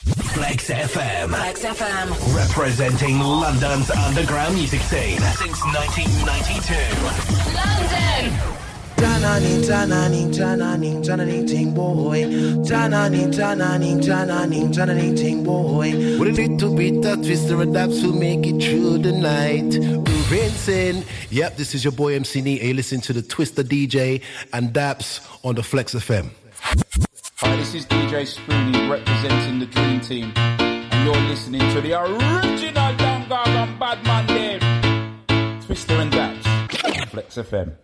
Flex FM. Flex FM. Representing London's underground music scene since 1992. London! Tanani, tanani, tanani, tanani, ting boy. Tanani, tanani, tanani, tanani, ting boy. With a little bit of twister and daps to make it through the night. Rinsing. Yep, this is your boy MC Neat. You listen to the Twister DJ and Daps on the Flex FM. Hi, this is DJ Spoonie representing the Dream Team, and you're listening to the original Down Gargan Badman Dave, Twister and Daps, Flex FM.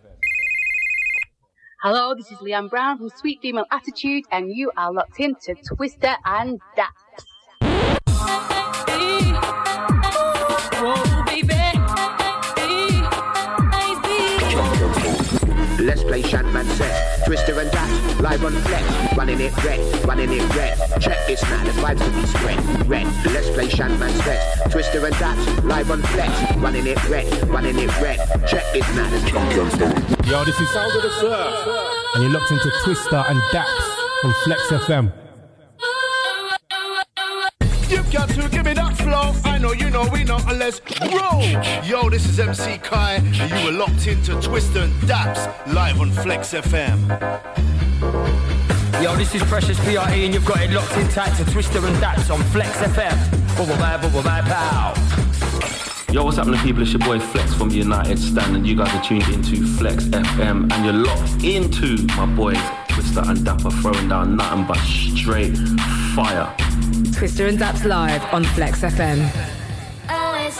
Hello, this is Leanne Brown from Sweet Female Attitude, and you are locked into Twister and Daps. Let's play Shantman set. Twister and Dash, live on flex. Running it red, running it red. Check this now, the vibes to be spread. Red, let's play Shantman set. Twister and Dash, live on flex. Running it red, running it red. Check this now, the Yo, this is Sound of the Surf. And you're locked into Twister and Daps on Flex FM. You've got to give me that flow. I know you know we know, and let's roll. Yo, this is MC Kai, and you were locked into Twister and Daps live on Flex FM. Yo, this is Precious PRE and you've got it locked in tight to Twister and Daps on Flex FM. Bubble bye, bubble bye, pow. Yo, what's happening, people? It's your boy Flex from United Stand, and you guys are tuned into Flex FM, and you're locked into my boys Twister and Dapper throwing down nothing but straight fire. Twister and Daps live on Flex FM. Always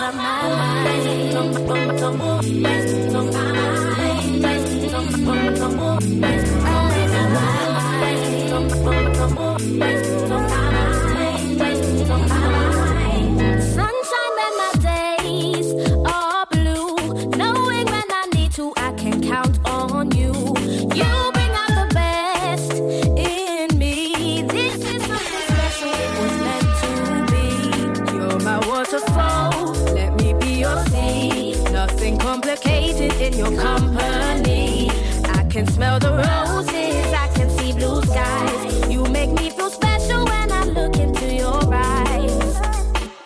in your company. I can smell the roses, I can see blue skies. You make me feel special when I look into your eyes.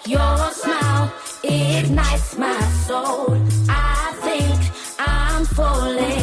Your smile ignites my soul. I think I'm falling.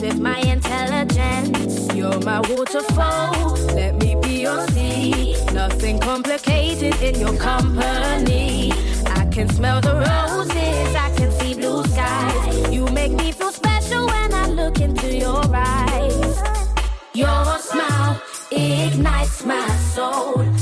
With my intelligence. You're my waterfall, let me be your sea. Nothing complicated in your company. I can smell the roses, I can see blue skies. You make me feel special when I look into your eyes. Your smile ignites my soul.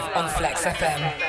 Live on Flex FM.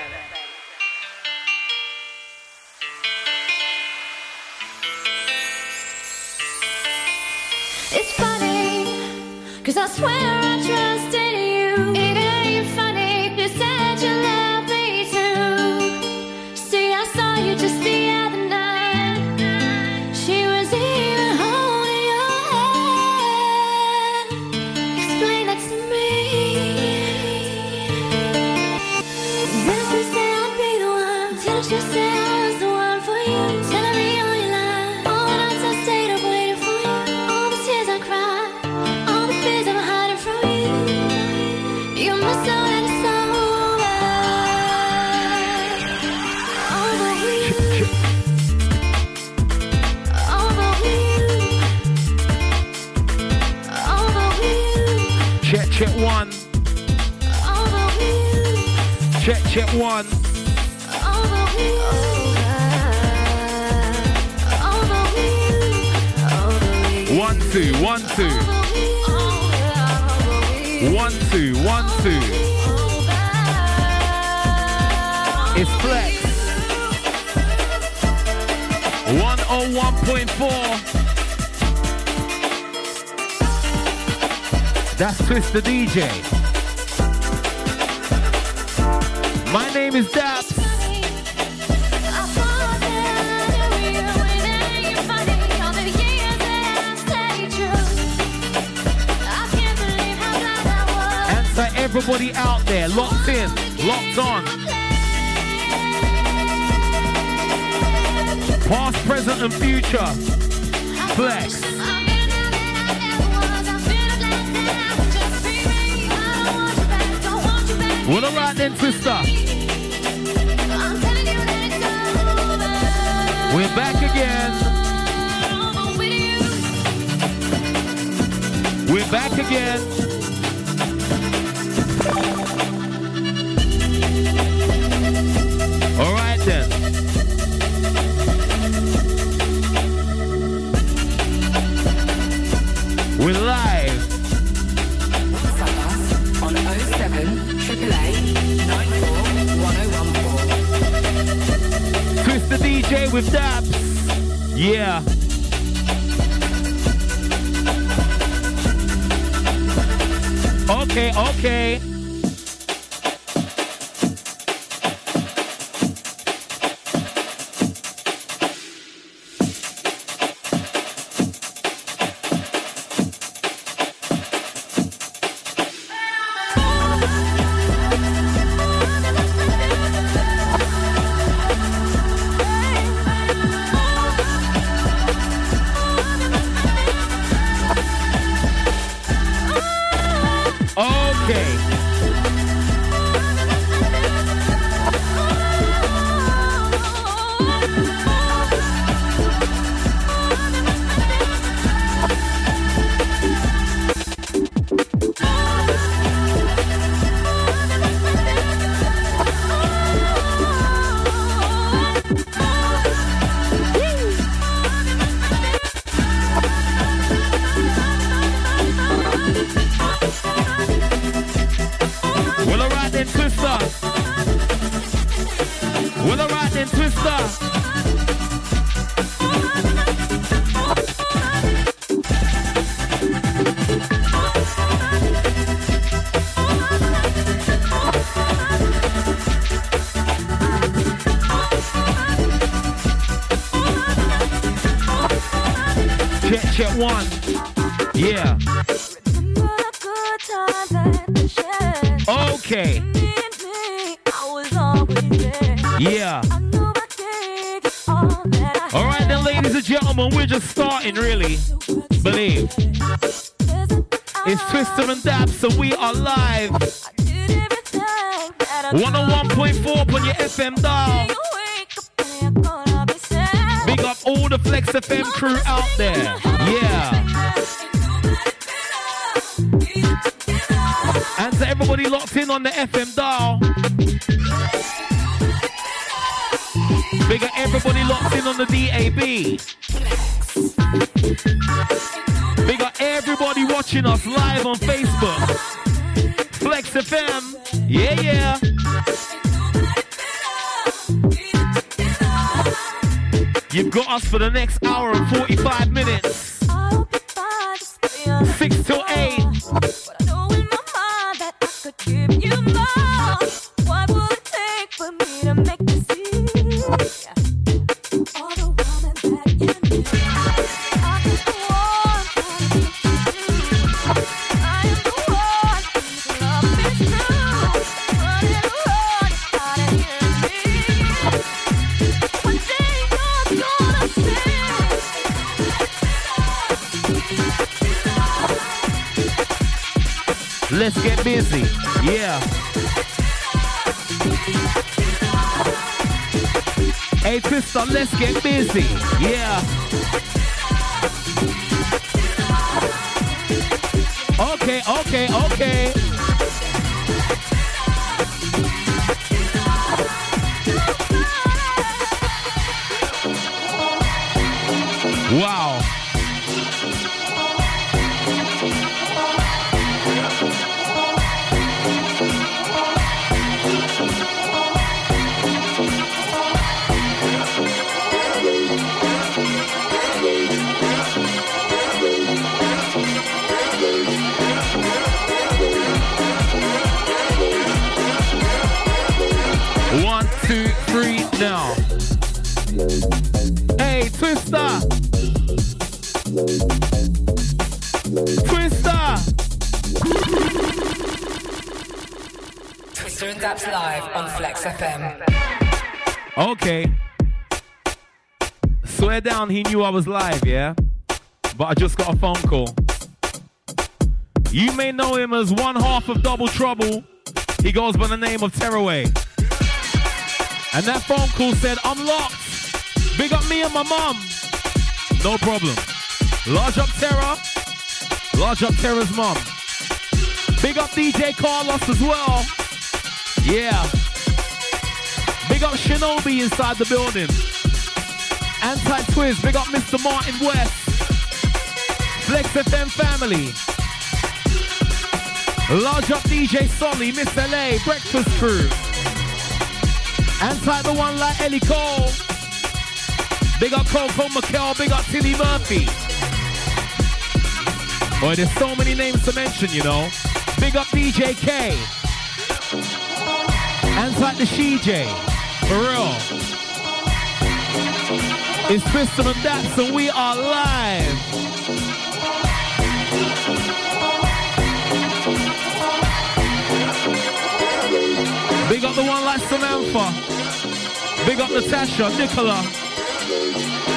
Check, one. Check, check one. One, two, one, two. One, two, one, two. It's Flex. 101.4. That's Twist the DJ. My name is Daps. Answer everybody out there, locked in, locked on. Past, present, and future. Flex. Well, alright then, sister. We're back again. We're back again. With Daps. Yeah. Okay. Okay. Everybody locked in on the FM dial. Big up everybody locked in on the DAB. Big up everybody watching us live on Facebook. Flex FM. Yeah, yeah. You've got us for the next hour and 45 minutes. Let's get busy. Yeah. Hey, Twister, let's get busy. Yeah. Okay, okay, okay. Live on Flex FM. Okay. Swear down, he knew I was live, yeah? But I just got a phone call. You may know him as one half of Double Trouble. He goes by the name of Tearaway. And that phone call said, I'm locked. Big up me and my mom. No problem. Large up Terra. Large up Terra's mom. Big up DJ Carlos as well. Yeah. Big up Shinobi inside the building. Anti-Twiz. Big up Mr. Martin West. Flex FM family. Large up DJ Solly, Miss LA, Breakfast Crew. Anti the one like Ellie Cole. Big up Coco McKell, big up Tilly Murphy. Boy, there's so many names to mention, you know. Big up DJ K. Anti the CJ. For real. It's Twister and Daps and we are live. Big up the one like Samantha. Big up Natasha, Nicola.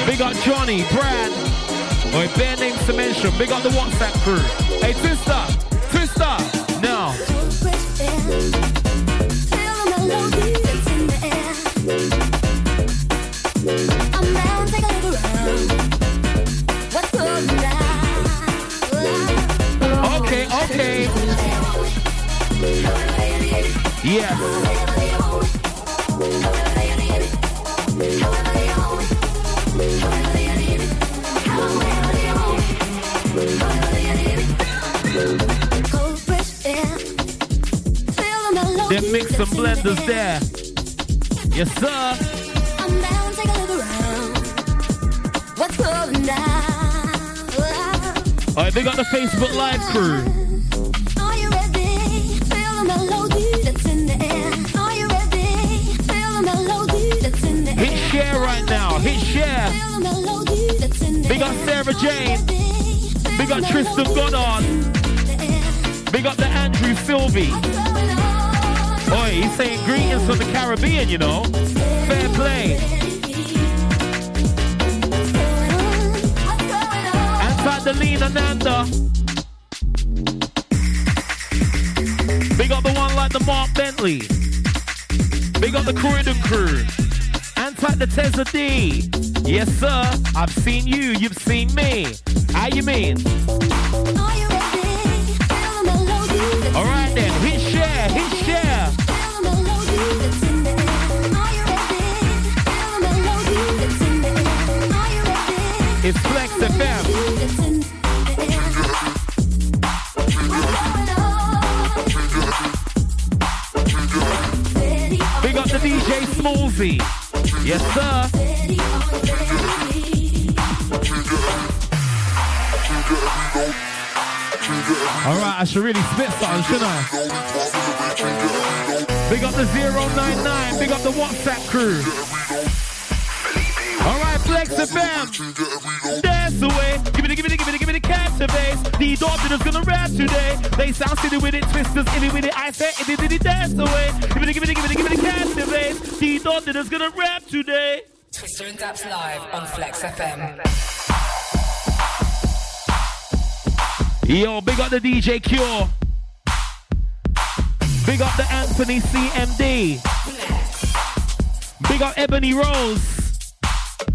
Big up Johnny, Brad. Or bare names to mention. Big up the WhatsApp crew. Hey, Twister, Twister, now. Okay, okay. Yeah. And blenders there. Yes, sir. I'm down, take a look around. What's going down? All right, they got the Facebook Live crew. Are you ready? Feel the melody that's in the air. Are you ready? Feel the melody that's in the air. Hit share right now. Hit share. Feel the melody that's in the Big up Sarah Jane. Big up Tristan Goddard. Big up the Andrew Sylvie. Oi, he's saying greetings from the Caribbean, you know. Fair play. Lena Nanda. Big up the one like the Mark Bentley. Big up the Croydon crew. Anti the Tessa D. Yes, sir. I've seen you. You've seen me. How you mean? All right then. It's Flex FM. The DJ Smallsy. Yes, sir. All right, I should really spit something, shouldn't I? Big up the 099, big up the WhatsApp crew. All right, Flex the FM. Captivates. The daughter is gonna rap today. They sound silly with it, twisters, illy with it. I said, itty itty dance away. Give me the, give the, give the, give the captivates. The daughter is gonna rap today. Twister and Daps live on Flex FM. Yo, big up the DJ Cure. Big up the Anthony CMD. Big up Ebony Rose.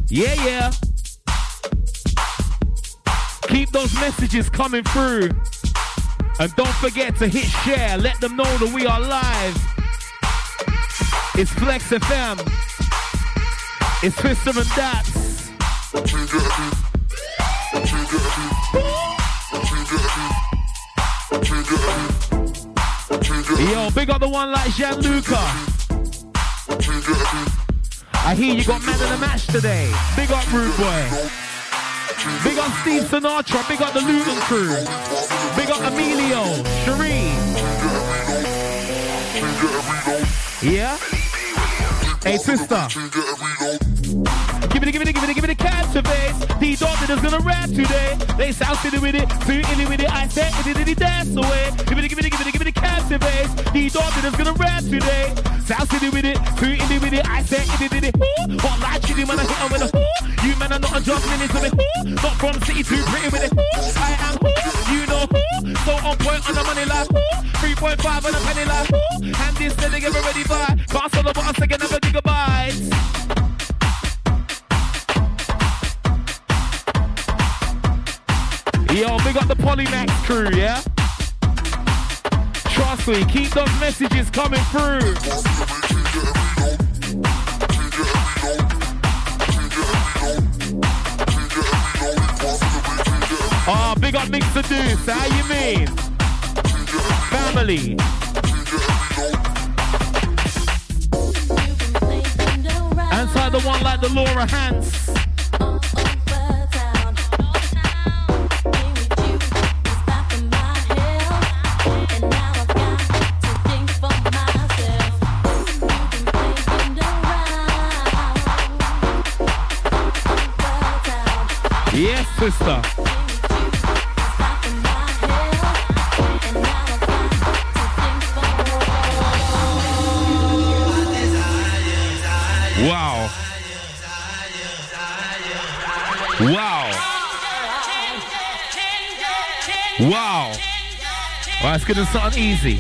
Yeah, yeah. Keep those messages coming through. And don't forget to hit share. Let them know that we are live. It's Flex FM. It's Twister and Daps. Yo, big up the one like Gianluca. I hear you got man in the match today. Big up Rude Boy. Big up Steve Sinatra. Big up the Luton crew. Big up Emilio. Cherie. Yeah? Hey, sister. Give it, give it, give it, give it a captivate. The daughter is gonna rap today. They sound silly with it, too illy with it. I said it, it, it, dance away. Give it, give it, give it, give it a captivate. The daughter is gonna rap today. Sound silly with it, too illy with it. I said it, it, it, ooh. What like chitty man, I hit on with a. You man are not a juggling into me, ooh. Not from city too pretty with it. I am you know who. So on point on the money like ooh. 3.5 on a penny like. And this they get ready by. Can't sell the button second, never gigabytes. Yo, big up the Polymax crew, yeah? Trust me, keep those messages coming through. Oh, big up Mixer Deuce, how you mean? Family. Inside the one like the Laura Hans. Sister. Wow. Wow. Wow. Well, it's gonna sound easy.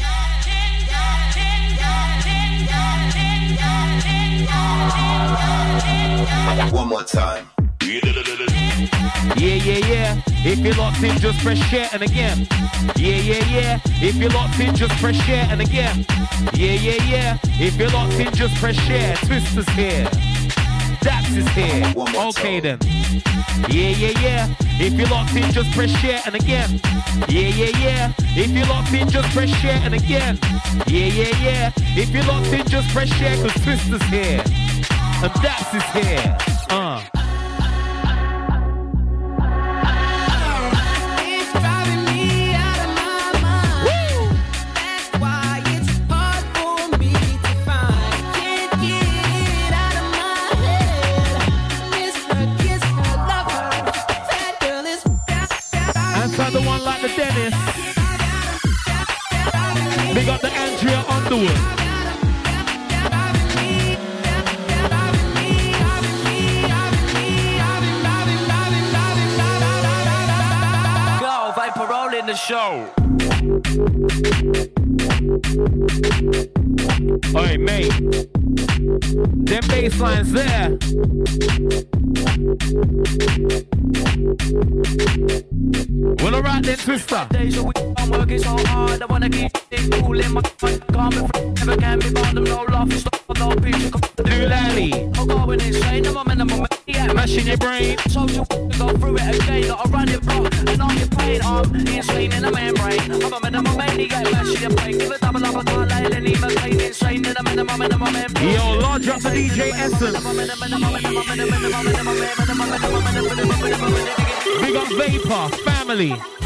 One more time. If you're locked in, just press share and again. Yeah, yeah, yeah. If you're locked in, just press share and again. Yeah, yeah, yeah. If you're locked in, just press share. Twister's here. Daps is here. Okay then. Yeah, yeah, yeah. If you're locked in, just press share and again. Yeah, yeah, yeah. If you're locked in, just press share and again. Yeah, yeah, yeah. If you're locked in, just press share because Twister's here. And Daps is here. Oi, mate. Them bass lines there. Well, alright then, Twister. Days a week, I'm working so hard. I wanna keep it cool in my mind. Coming from never can be bound. No love, picture. Do Lally. I'm going insane. I'm a man, I'm a man. Mashing your brain. Social go through it again. Block and on your plane. I'm insane in the membrane. I'm a man, you get mashing your brain. Give a double up, I can't lay insane in the minimum, minimum membrane. Yo, large up to DJ Essence. Big up Vapor, family.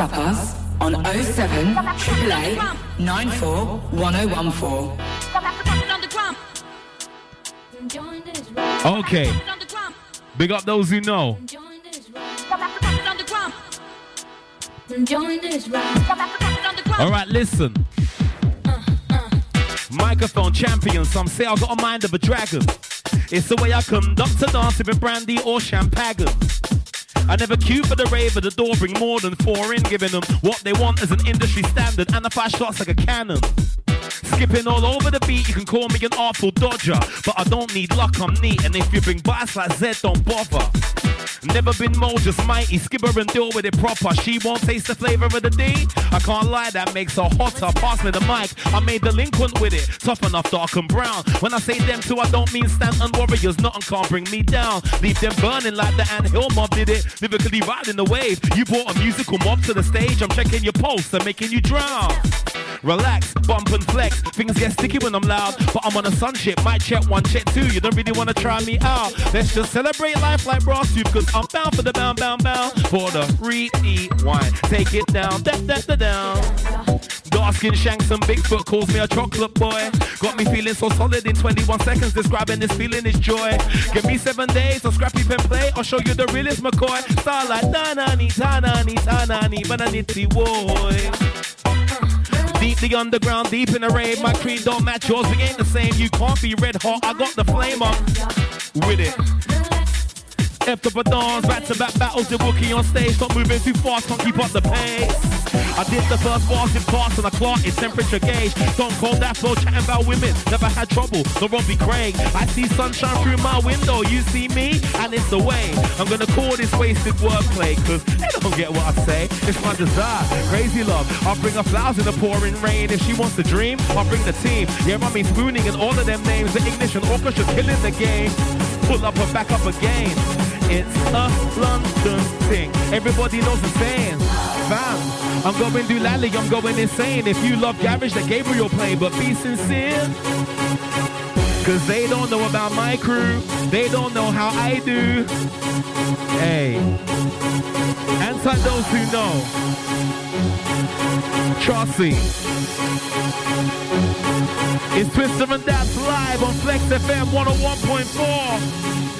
WhatsApp us on 07 888 94 1014. Okay. Big up those who know. All right, listen. Microphone champion. Some say I got a mind of a dragon. It's the way I conduct a dance with brandy or champagne. I never queue for the rave at the door, bring more than four in, giving them what they want as an industry standard, and the fire shots like a cannon. Skipping all over the beat, you can call me an artful dodger, but I don't need luck, I'm neat, and if you bring bias like Z, don't bother. Never been more just mighty, skipper and deal with it proper. She won't taste the flavor of the D. I can't lie, that makes her hotter. Pass me the mic, I made delinquent with it. Tough enough, dark and brown. When I say them two, I don't mean stand Stanton Warriors. Nothing can't bring me down. Leave them burning like the Ant Hill mob did it. Lyrically riding the wave. You brought a musical mob to the stage. I'm checking your pulse and making you drown. Relax, bump and flex. Things get sticky when I'm loud, but I'm on a sunship. Might check one, check two. You don't really wanna try me out. Let's just celebrate life like brass soup, cause I'm bound for the bound, bound, bound. For the repeat wine. Take it down, da, da, da, down. Dark skin shanks and Bigfoot calls me a chocolate boy. Got me feeling so solid in 21 seconds. Describing this feeling is joy. Give me seven days of scrappy pen play. I'll show you the realest McCoy. Starlight, tanani, tanani, tanani, bananiti, boy. Deep the underground, deep in the rave. My creed don't match yours, we ain't the same. You can't be red hot, I got the flame up with it. F up a dance, back to back battles, the Wookie on stage. Stop moving too fast, can't keep up the pace. I did the first bars in class and I clocked it, temperature gauge. Don't call that flow, chatting about women. Never had trouble, no Robbie Craig. I see sunshine through my window, you see me, and it's the way. I'm gonna call this wasted wordplay, cause they don't get what I say. It's my desire, crazy love. I'll bring a flowers in the pouring rain. If she wants to dream, I'll bring the team. Yeah, I mean spooning and all of them names. The ignition orchestra killing the game. Pull up and back up again. It's a London thing. Everybody knows the saying. Fam, I'm going to Lally, I'm going insane. If you love garage, the Gabriel play, but be sincere. Cause they don't know about my crew. They don't know how I do. Hey. Answer those who know. Trust me. It's Twister and That's live on Flex FM 101.4.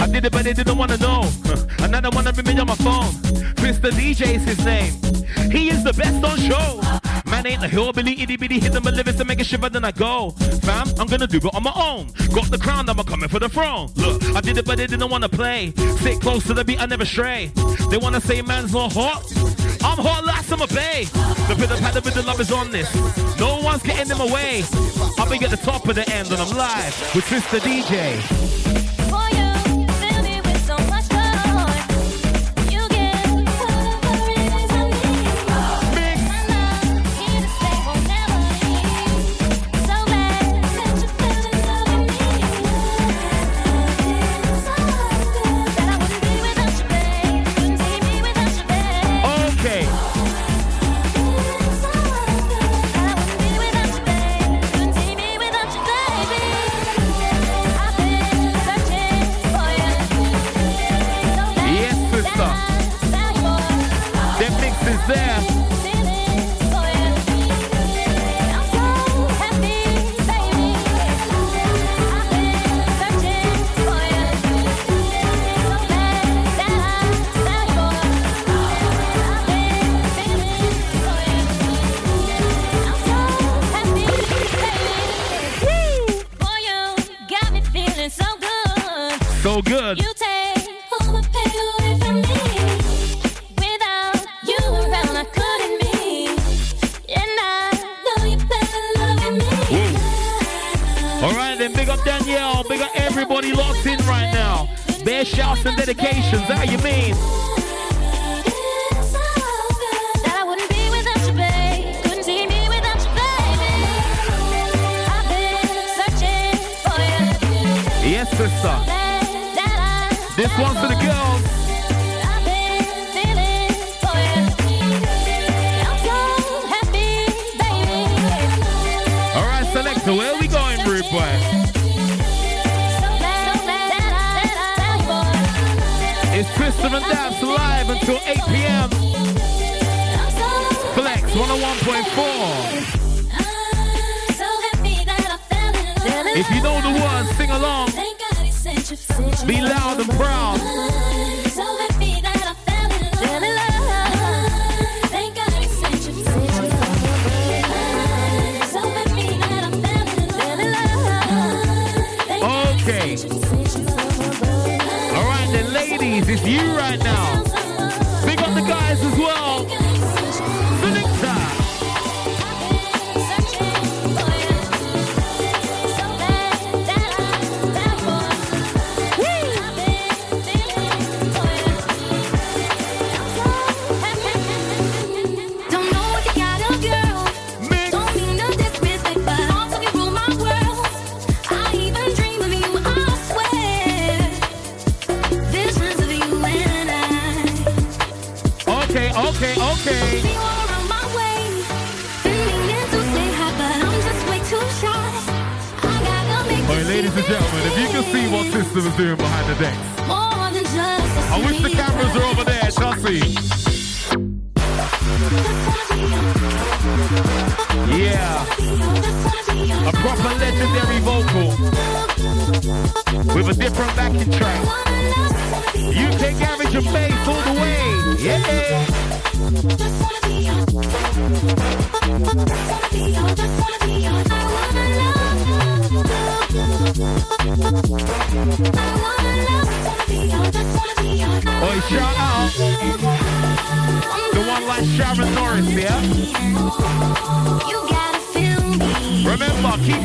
I did it, but they didn't wanna know. Another one of me on my phone. Mr. DJ is his name. He is the best on show. Man ain't a hillbilly, itty bitty, hit them a lyrics to make a shiver, then I go. Fam, I'm gonna do it on my own. Got the crown, I'm coming for the throne. Look, I did it, but they didn't wanna play. Stick close to the beat, I never stray. They wanna say man's not hot. I'm hot like summer bay. The bit of with the love is on this. No one's getting them away. I'll be at the top of the end, and I'm live with Mr. DJ. good. You take all the pain away from me. Without you around, I couldn't be. And I know you better loving me. All right, then big up Danielle. Big up everybody locked in right now. Bear shouts and dedications. How you mean? Yes, sister. This one for the girls. So where are we going, rude boy? It's Twister and Daps live until 8 p.m. Flex 101.4. If you know the words, sing along. Be loud and proud. Okay. All right, then, ladies, it's you right now. Big up the guys as well. See what System is doing behind the decks, more than just a I wish the cameras are over there, Chelsea. Yeah. A proper legendary vocal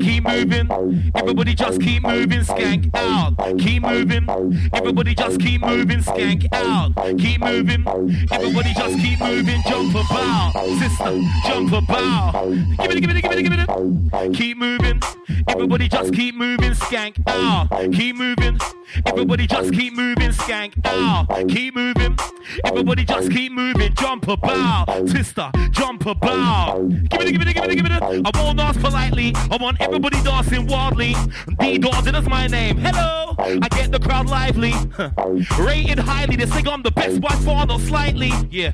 Keep moving. Everybody just keep moving. Skank out. Keep moving. Everybody just keep moving. Skank out. Keep moving. Everybody just keep moving. Jump about. Sister, jump about. Give it, give it, give it, give it. Keep moving. Everybody just keep moving. Skank out. Keep moving. Everybody just keep moving. Skank out. Keep moving. Everybody just keep moving. Jump about. Sister, jump about. Give it, give it, give it, give it. I won't dance politely. I want everybody dancing wildly. D Dawson is my name. Hello. I get the crowd lively. Rated highly. They think I'm the best by far, not slightly. Yeah.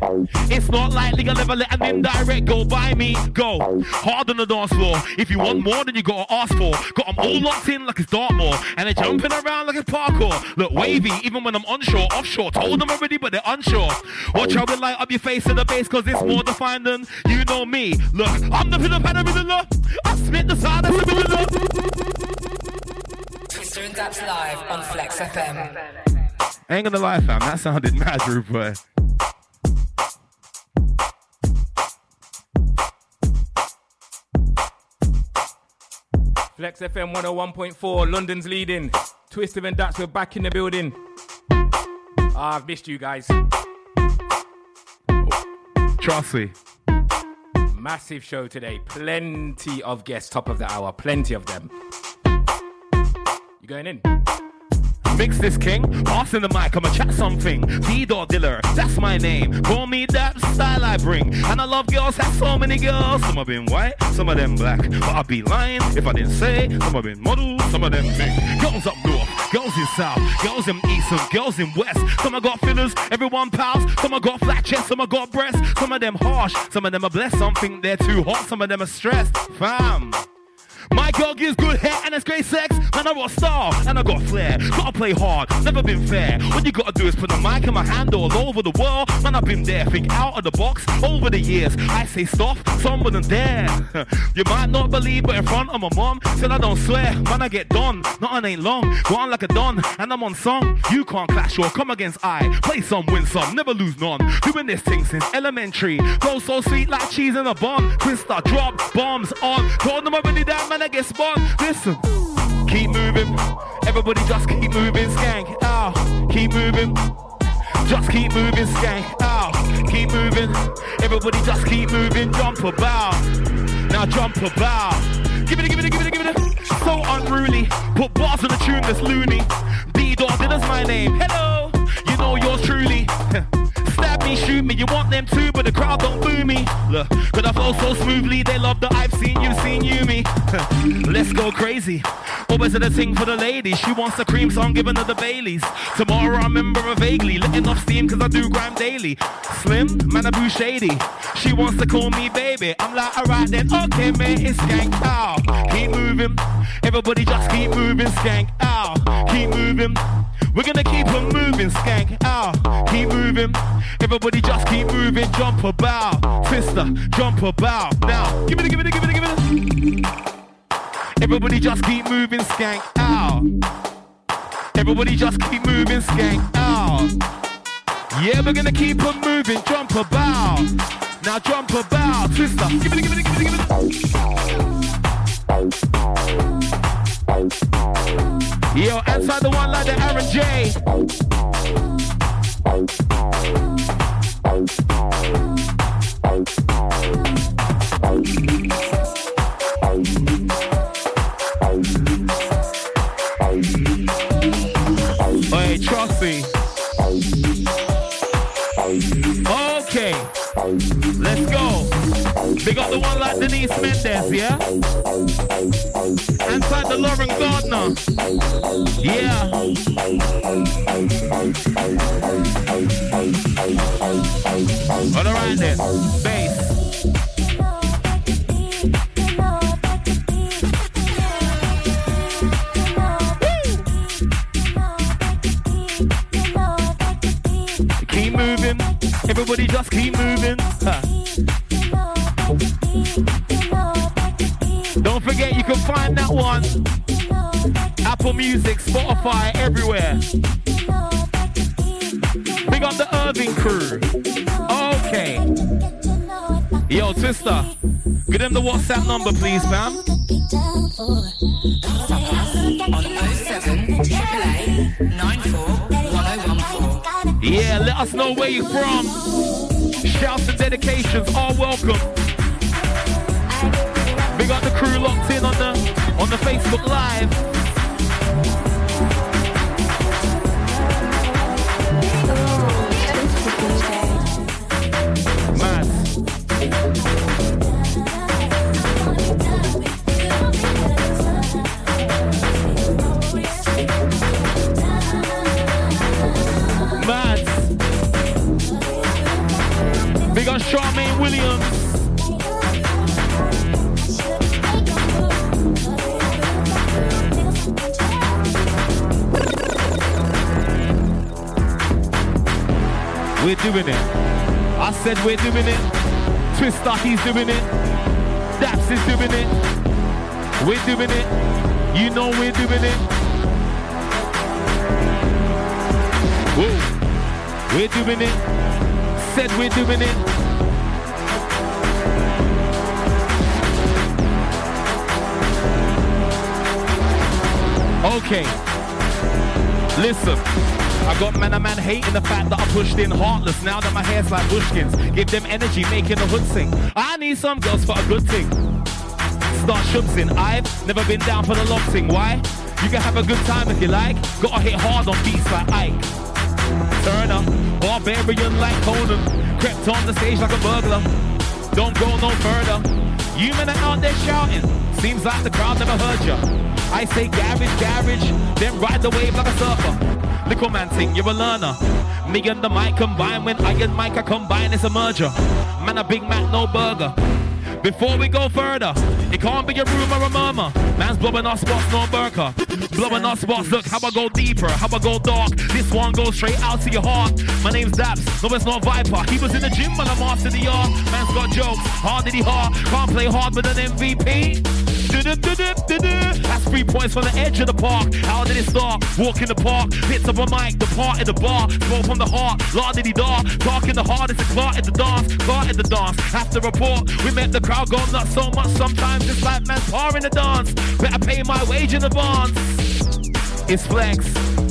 It's not likely I'll ever let an indirect go by me. Go hard on the dance floor. If you want more, then you gotta ask for. Got them all locked in like it's Dartmoor. And they're jumping around like it's parkour. Look wavy, even when I'm onshore, offshore. Told them already, but they're unsure. Watch how we light up your face to the base, cause it's more defined than you know me. Look, I'm the pillar pan of the I spit the side of the Twister and Daps live on Flex FM. I ain't gonna lie, fam. That sounded mad, rude boy. Flex FM 101.4, London's leading. Twister and Daps, we're back in the building. Ah, I've missed you guys. Trust me. Massive show today. Plenty of guests, top of the hour. Plenty of them. You going in? Mix this king, passing the mic, I'ma chat something. D-Dot Dilla, that's my name. Call me that style I bring. And I love girls, have so many girls. Some have been white, some of them black. But I'd be lying if I didn't say some have been models, some of them big. Girls up north, girls in south, girls in east, and girls in west. Some have got fillers, everyone pals. Some have got flat chests, some have got breasts. Some of them harsh, some of them are blessed. Some think they're too hot, some of them are stressed. Fam. My girl gives good hair and it's great sex. Man, I got style and I got flair. Gotta play hard, never been fair. What you gotta do is put the mic in my hand all over the world. Man, I've been there, think out of the box over the years. I say stuff, some someone and dare. you might not believe, but in front of my mom, said I don't swear. Man, I get done, nothing ain't long. Go on like a don, and I'm on song. You can't clash or come against I. Play some, win some, never lose none. Doing this thing since elementary. Flow so sweet like cheese in a bun. Twister, drop, bombs on. Told them already that man, I get spun. Listen, keep moving. Everybody just keep moving, skank. Ow, keep moving. Just keep moving, skank. Ow, keep moving. Everybody just keep moving. Jump about. Now jump about. Give it, give it, give it, give it. So unruly. Put bars on the tune that's loony. D dot, that's my name. Hello, you know yours truly. Stab me, shoot me, you want them too, but the crowd don't boo me. Look, cause I flow so smoothly, they love that I've seen you, seen you, me. Let's go crazy. Always at a thing for the ladies. She wants the cream, so I'm giving her the Baileys. Tomorrow I remember her vaguely, letting off steam cause I do grime daily. Slim, man, I boo shady. She wants to call me baby. I'm like, alright then, okay, man, it's skank. Ow, keep moving. Everybody just keep moving, skank. out. keep moving. We're gonna keep on moving, skank. Ow, keep moving. Everybody just keep moving, jump about. Sister, jump about. Now, give it, give it, give it, give it. Everybody just keep moving, skank. Ow. Everybody just keep moving, skank. Ow. Yeah, we're gonna keep on moving, jump about. Now jump about, sister. Give it, give it, give it, give it. Yo, inside the one like the Aaron J. Big up the one like Denise Mendez, yeah? From. Shouts and dedications are said we're doing it. Twister, he's doing it. Daps is doing it. We're doing it. You know we're doing it. Whoa. We're doing it. Said we're doing it. Okay. Listen. I got man a man hating the fact that I pushed in heartless. Now that my hair's like bushkins, give them energy, making the hood sing. I need some girls for a good thing. Start shubsing. I've never been down for the love thing. Why? You can have a good time if you like. Gotta hit hard on beats like Ike. Turner, barbarian like Conan. Crept on the stage like a burglar. Don't go no further. You men are out there shouting. Seems like the crowd never heard ya. I say garage, garage, then ride the wave like a surfer. Little man think you're a learner. Me and the mic combine when I and Mike are combine, it's a merger. Man, a Big Mac, no burger. Before we go further, it can't be a rumor or a murmur. Man's blowing our spots, no burger. Blowing our spots, look how I go deeper, how I go dark. This one goes straight out to your heart. My name's Daps, no it's not Viper. He was in the gym when I mastered the art. Man's got jokes, hard did he hard. Can't play hard with an MVP. That's three points from the edge of the park. How did it start? Walk in the park, hits up a mic, the part in the bar, go from the heart. La did he dar? Talk in the heart, it's in the dance, in the dance. After report, we met the crowd go nuts so much. Sometimes it's like man par in the dance. Better pay my wage in advance. It's flex,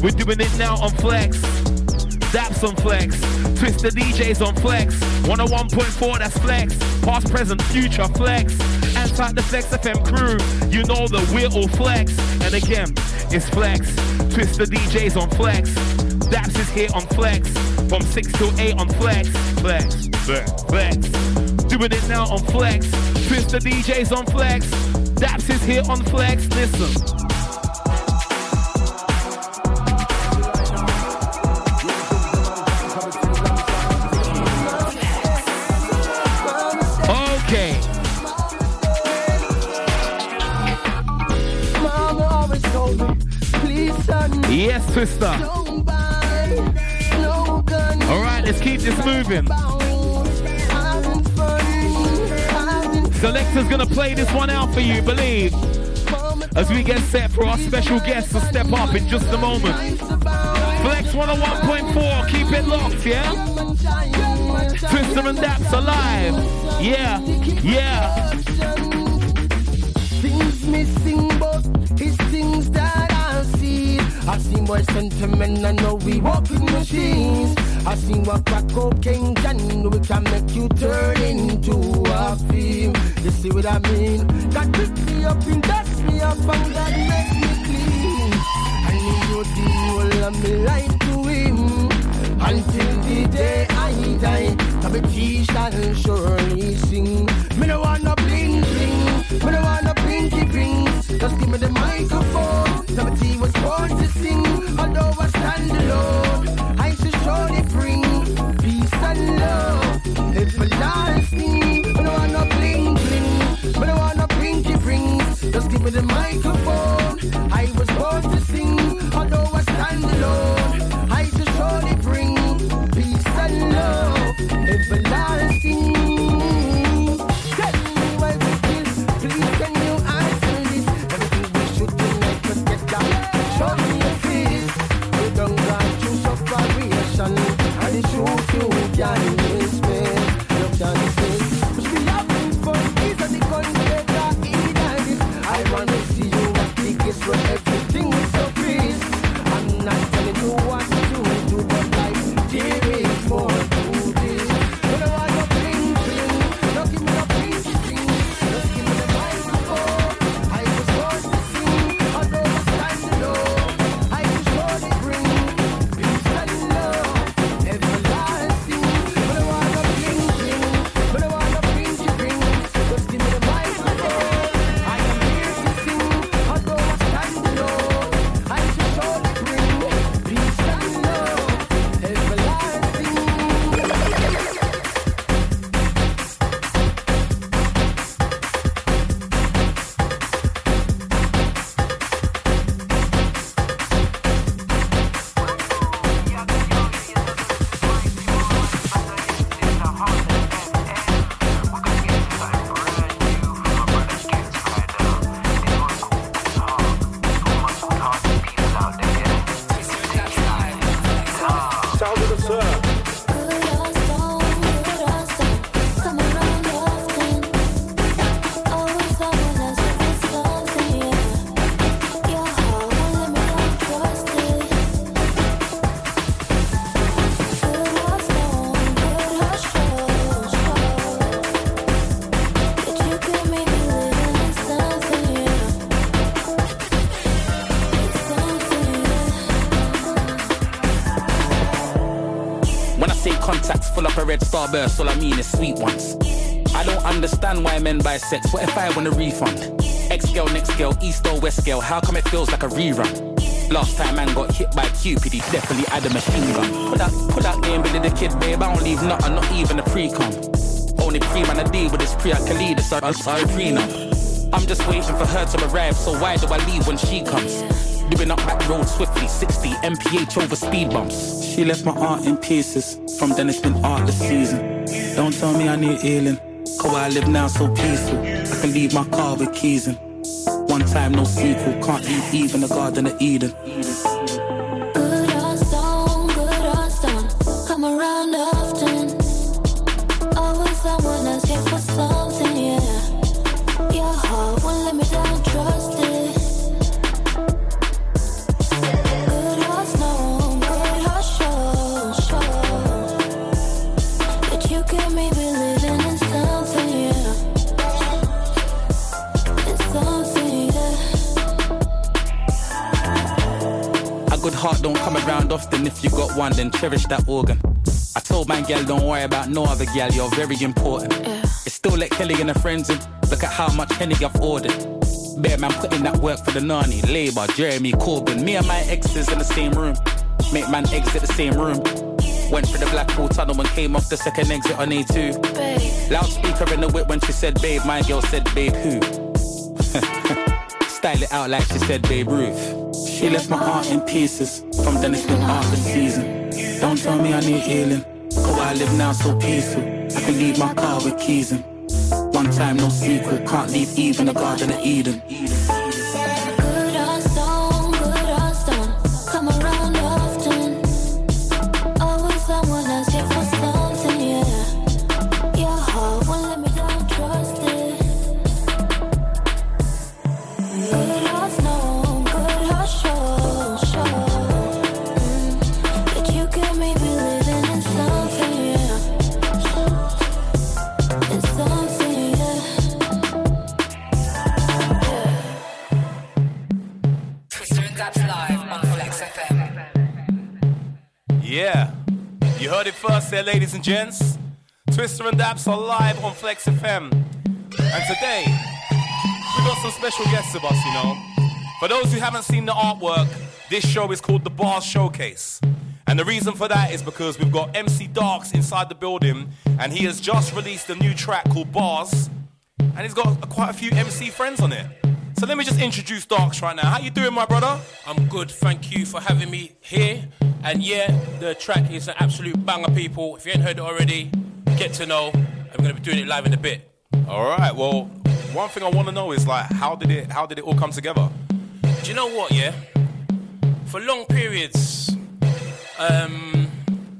we're doing it now on flex. Daps on flex, twist the DJs on flex. 101.4, that's flex. Past, present, future flex. Anti the Flex FM crew, you know that we're all flex. And again, it's flex. Twist the DJs on flex. Daps is here on flex. From 6 till 8 on flex. Flex, flex, flex. Doing it now on flex. Twist the DJs on flex. Daps is here on flex. Listen. Gun. All right, let's keep this moving. Selector's gonna play this one out for you, believe. As we get set for our special guest to step up in just a moment. Flex 101.4, keep it locked, yeah? Twister and Daps alive. Yeah, yeah. I see more sentiment, I know we walking machines. I see what crack cocaine can do, it can make you turn into a fiend. You see what I mean? God pick me up and dust me up and God make me clean. I need you the whole of me life to him. Until the day I die, tea shall surely sing. Me no want no bling bling, me no want no pinky rings. Just give me the microphone. Some tea was born to sing, contacts full up a red starburst, all I mean is sweet ones. I don't understand why men buy sex. What if I want a refund? X girl, next girl, east or west girl. How come it feels like a rerun? Last time man got hit by Cupid, he definitely had a machine gun. Put that, put that game, Billy the kid, babe. I don't leave nothing, not even a pre-com. Only pre man I deal with is pre I can lead, I'm sorry prenup. I'm just waiting for her to arrive, so why do I leave when she comes? Doing up back road swiftly, 60 mph over speed bumps. She left my art in pieces. From then it's been art this season. Don't tell me I need healing. Cause I live now so peaceful. I can leave my car with keys in. One time no sequel. Can't leave even the Garden of Eden. Often. If you got one, then cherish that organ. I told my girl, don't worry about no other girl, you're very important. It's still like Kelly and her friends, and look at how much Henny I've ordered. Bear man putting that work for the nanny, Labour, Jeremy Corbyn. Me and my exes in the same room. Make man exit the same room. Went through the Blackwall tunnel and came off the second exit on A2. Loudspeaker in the whip when she said babe, my girl said babe who? Style it out like she said babe Ruth. She left my heart in pieces. From then it's been art this season. Don't tell me I need healing. Cause I live now so peaceful. I can leave my car with keys in. One time no sequel. Can't leave even the Garden of Eden. There, ladies and gents. Twister and Daps are live on Flex FM. And today, we got some special guests with us, you know. For those who haven't seen the artwork, this show is called the Bars Showcase. And the reason for that is because we've got MC Darks inside the building, and he has just released a new track called Bars, and he's got quite a few MC friends on it. So let me just introduce Darks right now. How you doing, my brother? I'm good, thank you for having me here. And yeah, the track is an absolute banger, people. If you ain't heard it already, get to know. I'm gonna be doing it live in a bit. All right. Well, one thing I want to know is like, how did it, how did it all come together? Do you know what? Yeah, for long periods, um,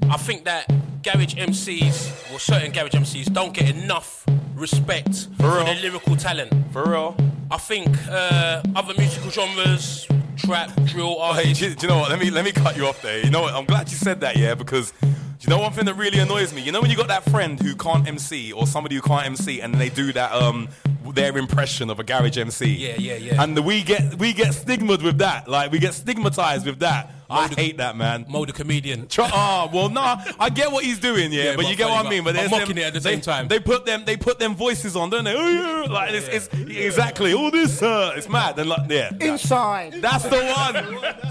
I think that garage MCs, well, certain garage MCs, don't get enough respect for, their lyrical talent. For real. I think uh, other musical genres, trap, drill, Oh, hey, do, you know what? Let me let me cut you off there. You know what? I'm glad you said that, yeah, because do you know one thing that really annoys me? You know when you got that friend who can't MC or somebody who can't MC and they do that um their impression of a garage MC. Yeah, yeah, yeah. And we get we get stigmatized with that. Like we get stigmatized with that. I hate that, man. Mo the comedian. Try, oh well, nah. I get what he's doing, yeah, Yeah, but, but you get what I mean. But but I'm mocking them, it at the they, same time. They put them, they put them voices on, don't they? Oh yeah, like it's, it's exactly all this. Uh, it's mad. And like, yeah, Inside. that's the one.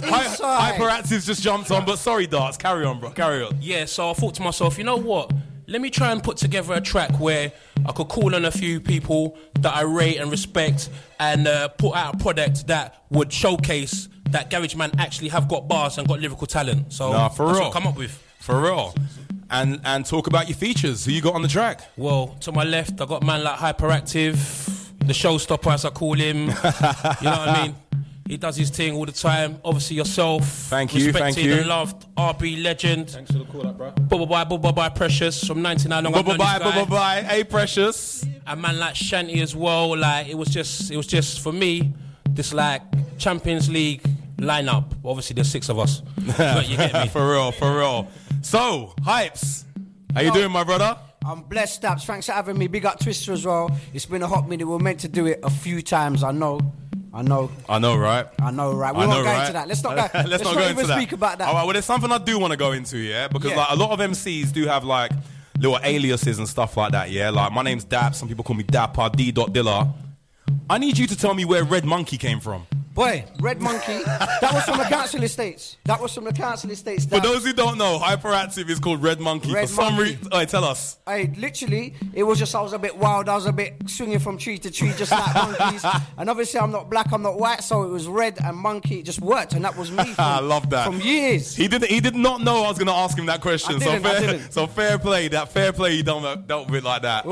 Hy- Inside. Hyperactive's just jumped on, but sorry, Darks. Carry on, bro. Carry on. Yeah, so I thought to myself, you know what? Let me try and put together a track where I could call on a few people that I rate and respect and uh, put out a product that would showcase that Garage Man actually have got bars and got lyrical talent. So Nah, for that's real. what I come up with. For real. And and talk about your features. Who you got on the track? Well, to my left, I got man like Hyperactive, the showstopper as I call him. you know what I mean? He does his thing all the time. Obviously yourself. Thank you, respected thank you. and loved. RB legend. Thanks for the call, up, bro. Bubba bye, bubba bye, precious from 99 long. I've Bubba known bye, this guy. bubba bye. Hey, precious. a man like Shanty as well. Like it was just, it was just for me, this like Champions League lineup. Obviously, there's six of us, but you get me. for real, for real. So, hypes. How you doing, my brother? I'm blessed, Stabs. Thanks for having me. Big up Twister as well. It's been a hot minute. We are meant to do it a few times, I know. I know. I know, right? I know, right? We I won't know, go right? into that. Let's not go. let's, let's not not go even into that. speak about that. All right, well, there's something I do want to go into, yeah, because Yeah. like a lot of MCs do have like little aliases and stuff like that, yeah. Like my name's Dap. Some people call me Dapper D. Dot Dilla. I need you to tell me where Red Monkey came from. Boy, Red Monkey. that was from the council estates. That was from the council estates. For those who don't know, Hyperactive is called Red Monkey. Red For some reason, oh, tell us. I literally, it was just I was a bit wild. I was a bit swinging from tree to tree, just like monkeys. And obviously, I'm not black, I'm not white, so it was red and monkey. It just worked, and that was me. From, I love that. From years. He didn't. He did not know I was going to ask him that question. I so didn't, I fair. didn't. So fair play. That fair play. You don't dealt with it like that.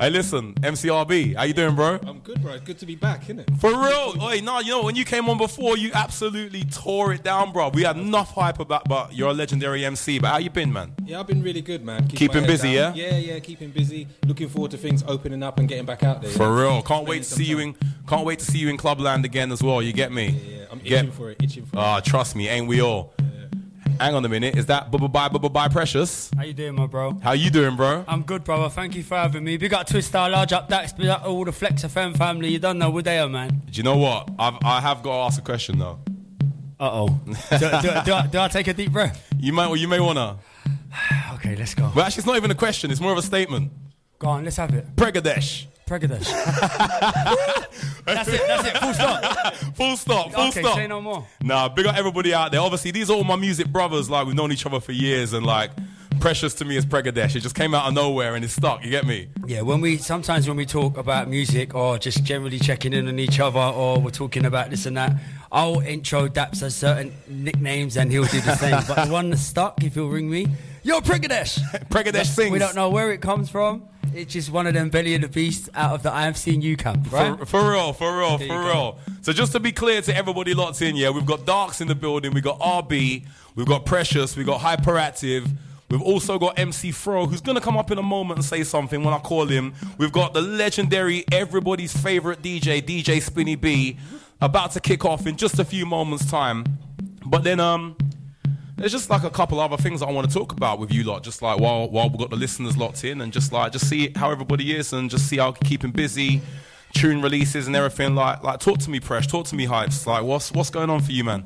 Hey, hey, listen, MCRB, how you doing, bro? I'm good, bro. Good to be back, innit? For real? Wait, no, you know when you came on before, you absolutely tore it down, bro. We had enough hype about, but you're a legendary MC. But how you been, man? Yeah, I've been really good, man. Keep Keeping busy, down. yeah? Yeah, yeah, keeping busy. Looking forward to things opening up and getting back out there. For yeah? real, can't wait to see you in. Can't wait to see you in Clubland again as well. You get me? Yeah, yeah. I'm Get- itching for it. Itching for it. Ah, trust me, ain't we all? Hang on a minute. Is that bye bye bye bye precious? How you doing, my bro? How you doing, bro? I'm good, brother. Thank you for having me. Big up Twister, large up Daps, big up all the Flex FM family. You don't know we're there, man. Do you know what? I've, I have got to ask a question though. Uh oh. do, do, do, I- do I take a deep breath? You might, well, you may wanna. Okay, let's go. But actually, it's not even a question. It's more of a statement. Go on, let's have it. Pregadesh. Pregadesh. that's it. That's it. Full stop. Full stop. Full okay, stop. say no more. Nah, big up everybody out there. Obviously, these are all my music brothers. Like we've known each other for years, and like precious to me is Pregadesh. It just came out of nowhere and it's stuck. You get me? Yeah, when we sometimes when we talk about music or just generally checking in on each other or we're talking about this and that, I'll intro Daps as certain nicknames and he'll do the same. but the one that's stuck, if he'll ring me, Yo, Pregadesh. Pregadesh sings. We don't know where it comes from. It's just one of them belly of the beast out of the I seen you camp, right? For, for real, for real, for go. real. So just to be clear to everybody locked in, yeah, we've got Darks in the building, we've got RB, we've got Precious, we've got Hyperactive, we've also got MC Fro, who's gonna come up in a moment and say something when I call him. We've got the legendary, everybody's favorite DJ, DJ Spinny B, about to kick off in just a few moments' time. But then um there's just like a couple other things I want to talk about with you lot, just like while while we've got the listeners locked in, and just like just see how everybody is, and just see how keeping busy, tune releases and everything. Like like talk to me, Presh, talk to me, hypes. Like what's what's going on for you, man?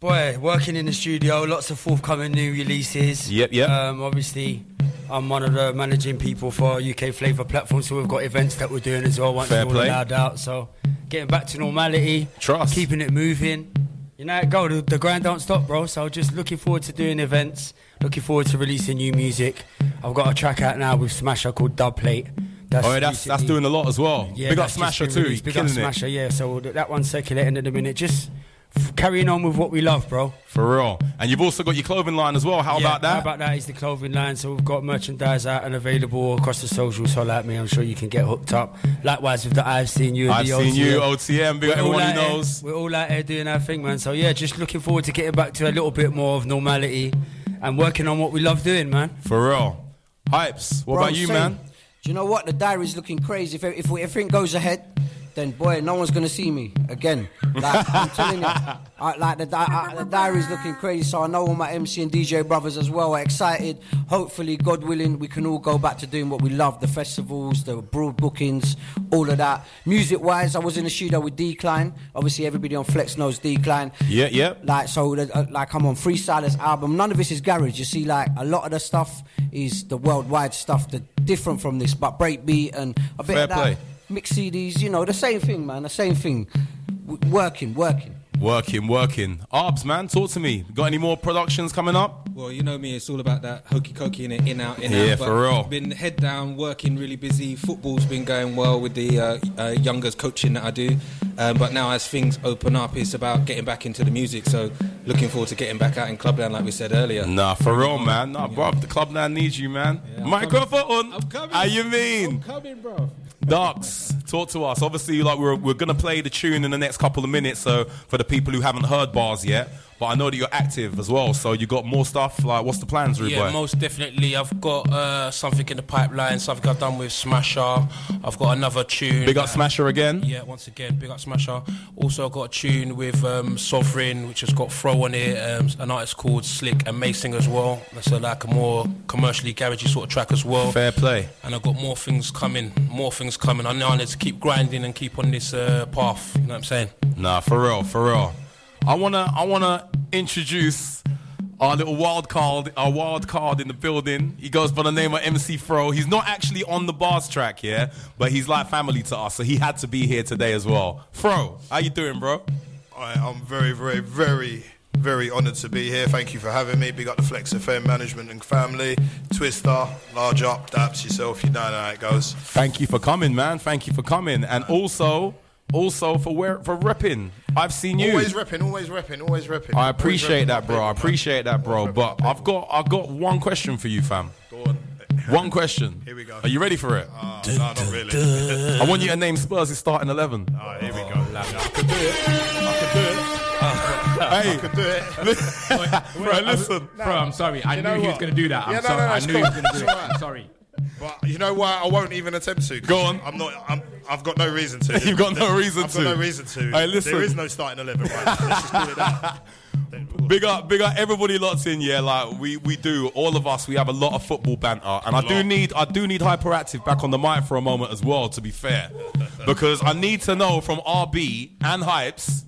Boy, working in the studio, lots of forthcoming new releases. Yep, yep. Um, obviously, I'm one of the managing people for UK Flavour platform, so we've got events that we're doing as well once Fair it's all play. allowed out. So getting back to normality, Trust. keeping it moving. You know, go. The, the grind don't stop, bro. So just looking forward to doing events. Looking forward to releasing new music. I've got a track out now with Smasher called Dub Plate. oh, yeah, that's that's doing a lot as well. yeah, Big up Smasher too, released. Big up Smasher, it yeah. So that one's circulating at the minute. Just carrying on with what we love, bro. for real. And you've also got your clothing line as well. How Yeah, about that? How about that is the clothing line. So we've got merchandise out and available across the socials. So like me, I'm sure you can get hooked up. Likewise with the I've seen you. and I've the seen you, OTM. OTM. Big We're all everyone out who here- We're all out here doing our thing, man. So yeah, just looking forward to getting back to a little bit more of normality and working on what we love doing, man. For real. Hypes. What Bro, about you, same. man? Do you know what? The diary's looking crazy. If, if everything goes ahead, then boy, no one's gonna see me again. Like I'm telling you, I, like the, di- I, the diary's looking crazy. So I know all my MC and DJ brothers as well are excited. Hopefully, God willing, we can all go back to doing what we love: the festivals, the broad bookings, all of that. Music-wise, I was in the studio with Decline. Obviously, everybody on Flex knows Decline. Yeah, yeah. Like so, uh, like I'm on Freestylers album. None of this is garage. You see, like a lot of the stuff is the worldwide stuff, the different from this, but breakbeat and a bit Fair of that. play. Mix CDs, you know, the same thing, man. The same thing. W- working, working. Working, working. Arbs, man, talk to me. Got any more productions coming up? Well, you know me, it's all about that hokey cokey in it, in out, in Yeah, out. for real. Been head down, working really busy. Football's been going well with the uh, uh, youngers coaching that I do. Um, but now, as things open up, it's about getting back into the music. So, looking forward to getting back out in Clubland, like we said earlier. Nah, for real, man. Nah, bro, the club now needs you, man. Microphone. I'm coming. How you mean? I'm coming, bro. Darks, talk to us. Obviously, like we're we're gonna play the tune in the next couple of minutes. So for the people who haven't heard bars yet, but I know that you're active as well. So you got more stuff. Like, what's the plans, Rude Yeah, Boy? most definitely. I've got uh, something in the pipeline, something I've done with Smasher. I've got another tune. Big up that- Smasher again. Yeah, once again, big up Smasher. Also, I've got a tune with um, Sovereign, which has got Fro on it, um, an artist called Slick and Macing as well. That's a, like a more commercially garagey sort of track as well. Fair play. And I've got more things coming, more things coming. I know I need to keep grinding and keep on this uh, path. You know what I'm saying? Nah, for real, for real. I wanna, I wanna introduce our little wild card, our wild card in the building. He goes by the name of MC Fro. He's not actually on the bars track here, but he's like family to us, so he had to be here today as well. Fro, how you doing, bro? I, I'm very, very, very, very honoured to be here. Thank you for having me. Big up the Flex FM management and family. Twister, large up, daps yourself. You know how it goes. Thank you for coming, man. Thank you for coming, and also, also for where for repping. I've seen you. Always repping, always repping, always repping. I appreciate that, bro. I appreciate that, bro. But I've got, I've got one question for you, fam. Go on. One question. Here we go. Are you ready for it? Uh, no, not really. I want you to name Spurs' is starting eleven. Oh, here we go. I could do it. I could do it. Hey. I could do it. Bro, listen. Bro, I'm sorry. I You knew know he was going to do that. I'm Yeah, no, sorry. no, no, I it's knew he was going to do It's it. I'm sorry. But you know why? I won't even attempt to. Go on. I'm not. I'm, I've got no reason to. You've got no reason I've to. got no reason to. Hey, listen. There is no starting eleven. Right? Let's just call it that. Big up, big up, everybody lots in. Yeah, like we we do. All of us, we have a lot of football banter, and I do need I do need hyperactive back on the mic for a moment as well. To be fair, because I need to know from RB and Hypes.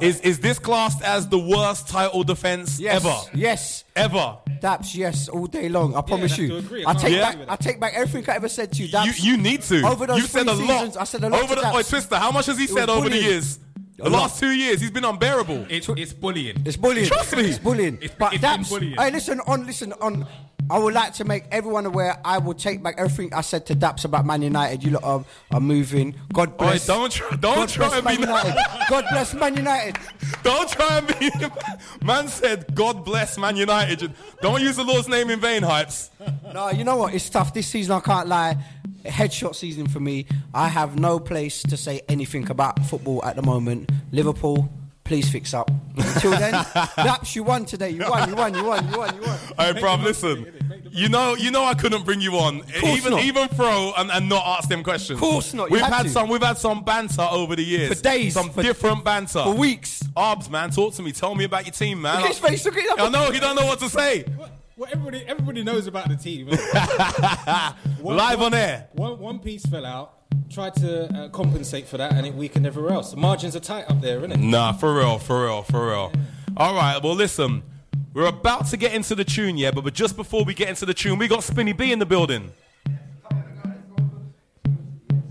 Is is this classed as the worst title defense Yes, ever? Yes. Ever. Daps, yes, all day long. I promise have you. to agree. I I take can't back. I take back everything I ever said to you. Daps. You you need to. Over those you said three a seasons, lot. I said a lot Over to the, oh, Daps. wait, Twister, how much has he It said over the years? The last two years, he's been unbearable. It's, it's bullying. It's bullying. Trust me. It's bullying. It's- but it's been Daps, bullying. hey, listen on, listen on. I would like to make everyone aware. I will take back everything I said to Daps about Man United. You lot are, are moving. God bless. don't try- don't God try and Man be- United. God bless Man United. Don't try and be. Man said, God bless Man United. Don't use the Lord's name in vain, Hypes. No, you know what? It's tough. This season, I can't lie. Headshot season for me. I have no place to say anything about football at the moment. Liverpool, please fix up. Until then, Daps, you won today. You won. You won. You won. You won. You won. Hey, bruv, listen. You know, you know, I couldn't bring you on, Course even not. even throw and, and not ask them questions. Of course not, you We've had had some, we've had some banter over the years, For days, some for- different banter, for weeks. Arbs, man, talk to me. Tell me about your team, man. Look his face, look at him. I know he don't know what to say. Well, everybody, everybody knows about the team. One- Live one- on air. One, one piece fell out. Tried to uh, compensate for that, and it weakened everywhere else. The margins are tight up there, isn't it? Nah, for real, for real, for real. All right, well, listen. We're about to get into the tune, yeah, but, but just before we get into the tune, we got Spinny B in the building.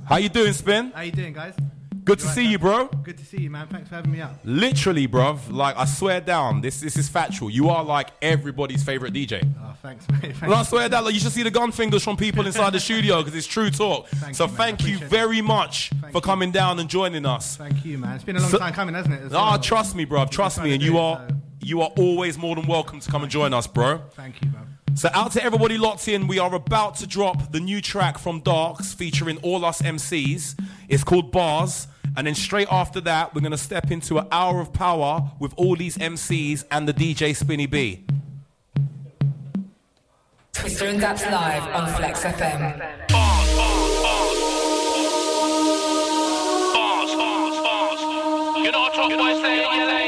How you doing, Spin? How you doing, guys? Good to see you, bro. Good to see you, man. Thanks for having me up. Literally, bruv. Like, I swear down, this this is factual. You are like everybody's favorite DJ. Oh, thanks, mate. Thanks. Well, I swear down, like, you should see the gun fingers from people inside the studio because it's true talk. Thank so you, thank you very much for coming down and joining us. Thank you, man. It's been a long So- time coming, hasn't it? Ah, trust me, bruv. Trust me, and you it, are you are always more than welcome to come and join us, bro. Thank you, man. So out to everybody locked in, we are about to drop the new track from Darks featuring all us MCs. It's called Bars. And then straight after that, we're gonna step into an hour of power with all these MCs and the DJ Spinny B. Twister and Daps live on Flex FM. You know what talk boys say, you lay.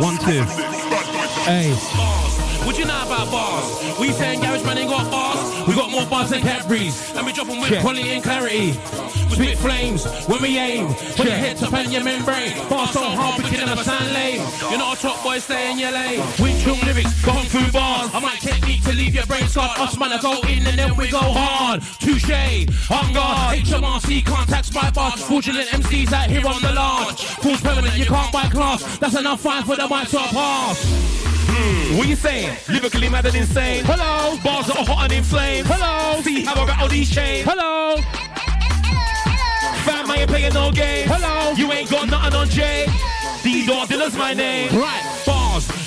One, two. Hey. What you know about bars? We saying garage man ain't got bars. We got more bars than Cadbury's. And we drop 'em with Check. quality and clarity. Spit flames when we aim. Put your head top and your membrane. Bars so hard we can never sound lame. You know what top boy, stay in your lane. Win chung lyrics, kung fu bars. I might technique to leave your brain scarred. Us man, I go in and then we go hard. Touche, on guard. HMRC contacts my bars. Fraudulent MCs out here on the large. Fools permanent, you can't buy class. That's enough fine for the mic top pass. Mm. What you saying? Lyrically mad and insane. Hello. Bars that are hot and inflamed. Hello. See how I rattle these chains. Hello. Fam, I ain't playing no game. Hello. You ain't got nothing on J. D Dog Dilla's my name. Right,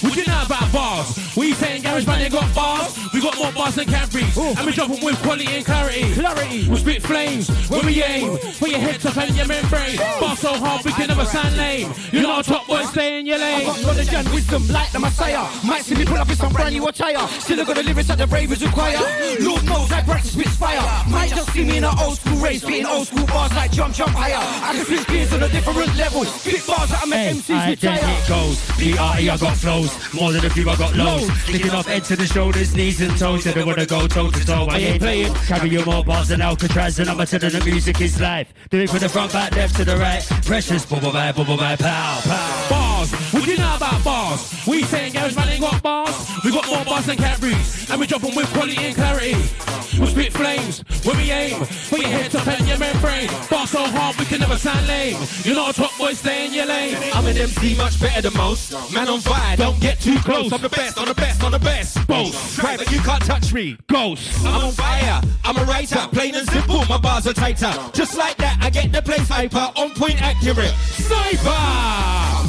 What you know about bars? We saying garage man, they got bars. We got more bars than Cadbury's. And we drop 'em with quality and clarity. Clarity. We spit flames when we aim. Put your head up and your membrane. Bar so hard we can never sound lame. You're not a top boy, stay in your I lane. got knowledge and wisdom like the Messiah. Might see me pull up with some brand new attire. Still I got the lyrics that the bravers require. Lord knows I practice with fire. Might just see me in an old school race, spitting old school bars like jump, jump higher. I can switch gears on a different level. Spit bars that I make MCs Alright, then retire. it goes. P.R.E. I got flows. More than a few, I got lows. Sticking off head to the shoulders, knees and toes. Said I wanna go toe to toe. I ain't playing. Carry you more bars than Alcatraz, and I'm a telling the music is life. Do it from the front, back, left to the right. Precious, bubble bye, bubble bye, pow, pow. Bars, what you know about bars? We saying garage man ain't got bars. More bars than Cadbury's, and we drop 'em with quality and clarity. We spit flames when we aim. Put your head up and your membrane. Bar so hard we can never sound lame. You're not a top boy, stay in your lane. I'm an MC much better than most. Man on fire, don't get too close. I'm the best, I'm the best, I'm the best. Both. But you can't touch me. Ghost. I'm on fire. I'm a writer, plain and simple. My bars are tighter. Just like that, I get the place hyper, on point accurate. Sniper.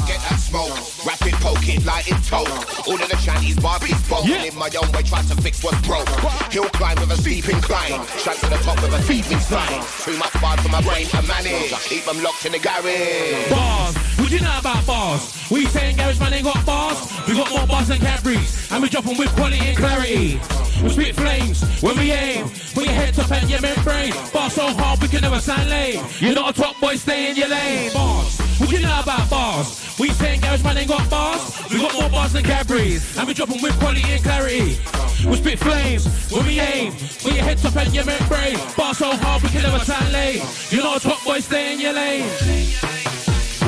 Get that smoke. Rapid poke it, light it toke. All of the shanties, Barbie's broken. In my own way, try to fix what's broke. Hill climb with a steep incline. Straight to the top with a steep incline. Too much bars for my brain to manage. I keep them locked in the garage. Bars, what you know about bars? We saying garage man ain't got bars. We got more bars than Cadbury's, and we drop 'em with quality and clarity. We spit flames when we aim. Put your head up and your membrane. Bar so hard we can never sound lame. You're not a top boy, stay in your lane. Bars, what you know about bars? We saying garage man ain't got bars. We got more bars than Cadbury's, and we drop 'em with quality and clarity. We spit flames when we aim. Put your head up and your membrane. Bar so hard we can never sound lame. You know, top boy, stay in your lane.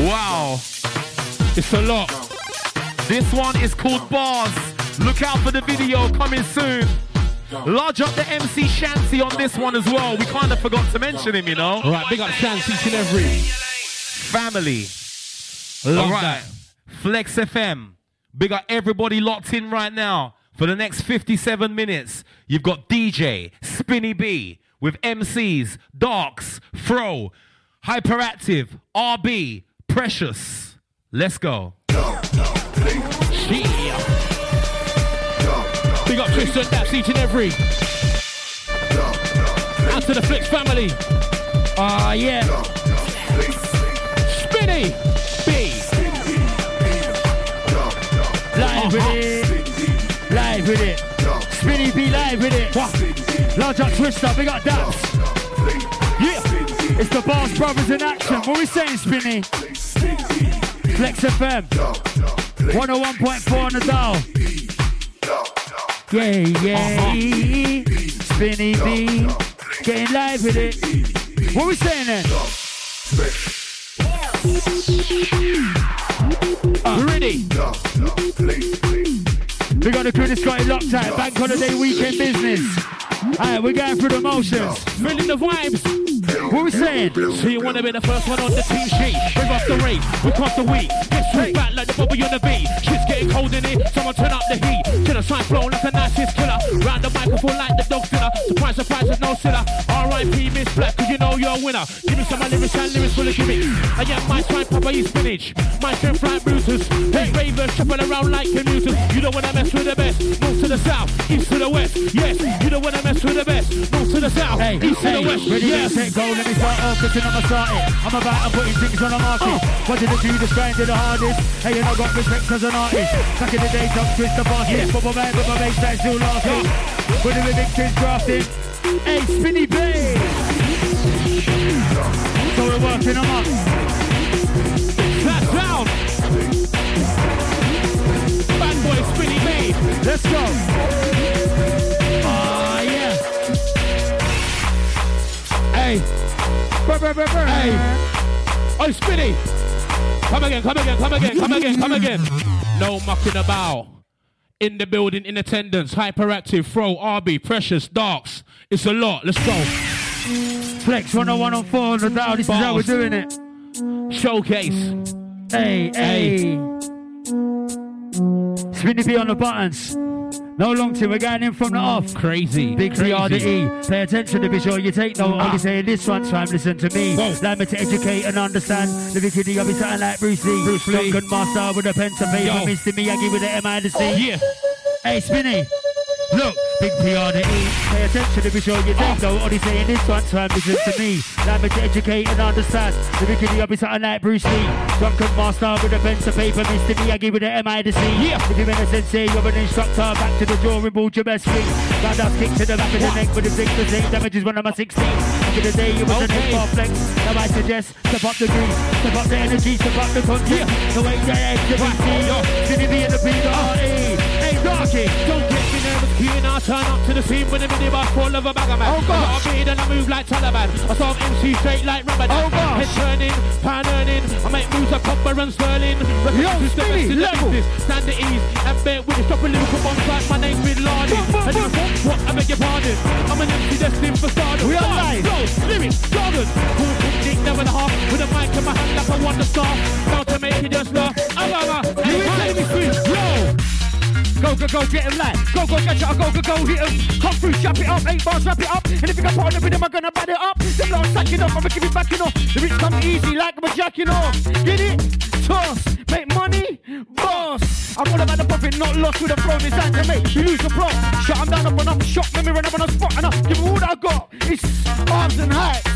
Wow. It's a lot. This one is called Bars. Look out for the video coming soon. Lodge up the MC Shanty on this one as well. We kind of forgot to mention him, you know. All right, big up Shanty and every. Family. Love All right. that. Flex FM. Big up everybody locked in right now. For the next 57 minutes, you've got DJ Spinny B with MCs Darks, Fro, Hyperactive, RB, Precious. Let's go. Big up Tristan, that's each and every. Out to the Flex family. Ah, yeah. Spinny B. Live with it. Live with it. Spinny B live with it. Large up twister, big up daps. Yeah. It's the Boss Brothers in action. What we saying, Spinny? Flex FM. 101.4 on the dial. Yeah, yeah. Spinny B. Getting live with it. What we saying then? Uh, ready? We got the crew that's got locked out. Bank holiday weekend business. Alright, we're going through the motions. Feeling the vibes. What we saying? So you wanna be the first one on the team sheet? Bring off the rate, we cross the week. Get straight back like the bubble on the beat. Shit's getting cold in here, someone turn up the heat. Genocide flow like a nicest killer. Round the microphone like the dog dinner. Surprise, surprise, there's no sinner. R.I.P. Miss Black, cause you know you're a winner. Give me some of my lyrics and lyrics full of gimmicks. I am my swine, Papa, you spinach. My strength like bruisers. Hey, ravers, shuffle around like commuters. You don't wanna mess with the best. North to the south, east to the west. Yes, you don't wanna mess with the best. North to the south, Hey, east to the west. ready, yes. set, go, let me start off, cause I'm start it. I'm about to putting things on the market. Oh. What did it do, this grind did the hardest. Hey, you know, got respect as an artist. Back in the day, jump twist the basket. Yeah. My man, but my bass that's still laughing. With the victories grafted. Hey, Spinny Bay. So we're working them up. Flat down. Bad boy Spinny Bay. Let's go. Ah, yeah. Hey. Hey. Oh, Spinny. Come again, come again, come again, come again, come again. No mucking about. In the building, in attendance, hyperactive, Fro, RB, precious, darks. It's a lot. Let's go. Flex 101 on 4 on the dial. This is how we're doing it. Showcase. Hey, hey. Spinny B on the buttons. No long till we're going in from the off. Crazy. Big Crazy. CR to E. Pay attention to be sure you take note. I'll be ah. saying this one time, listen to me. Allow me to educate and understand. The Vicky I'll be something like Bruce Lee. Bruce Lee. Drunken master with a pen to paper. Mr. Miyagi with the M I the C. Oh, yeah. Hey, Spinny. Look, big PR to E. Pay attention to be sure you take note. Only saying this one time, listen to me. Allow me to educate and understand. The Vicky I'll be something like Bruce Lee. Drunken master with a pen to paper. Mr. Miyagi with the M I the C. Yeah. If you've been a sensei, eh, you're an instructor. Back to the drawing board, your best thing. Roundhouse kick to the back of the neck with the flick. The same damage is one of my 16. Back in the day, you was Okay. okay. flex. Now I suggest, step up the grease, step up the energy, step up the content. The way the edge, the BC, Skinny B and the B, the R-E. Hey, Darky, Don't get me nervous, queuing. I turn up to the scene with a minibar full of a bag of man. Oh, gosh. I and I move like Taliban. I start MC straight like Ramadan. Oh, gosh. Head turning, pan earning. I make moves like Copper and Sterling. Yo, References to Spinny, best in level. Stand at ease and bear with it. Drop a lyrical bombs like my name's Bin Laden. And if it's what, I beg your pardon. I'm an MC destined for stardom. We are live. flows, lyrics, jargon. Cool, dick, never and a half. With a mic in my hand like I want to star. Bound to make it just laugh. Ah, ah, ah. You Hey, Go, go, go, get him like. Go, go, get shot, go, go, go, hit him. Come through, chop it up, eight bars, wrap it up. And if you can put on the rhythm, I'm gonna bat it up. The blood stacking up, I'ma give it back, you know. The rich come easy like I'm a jacking off. Get it? Toss, make money, boss. I'm all about the profit, not lost with a flow. It's time to make you lose the plot. Shut 'em down up on up, shot, let me run up on a spot, and I give all that I got. It's arms and heights.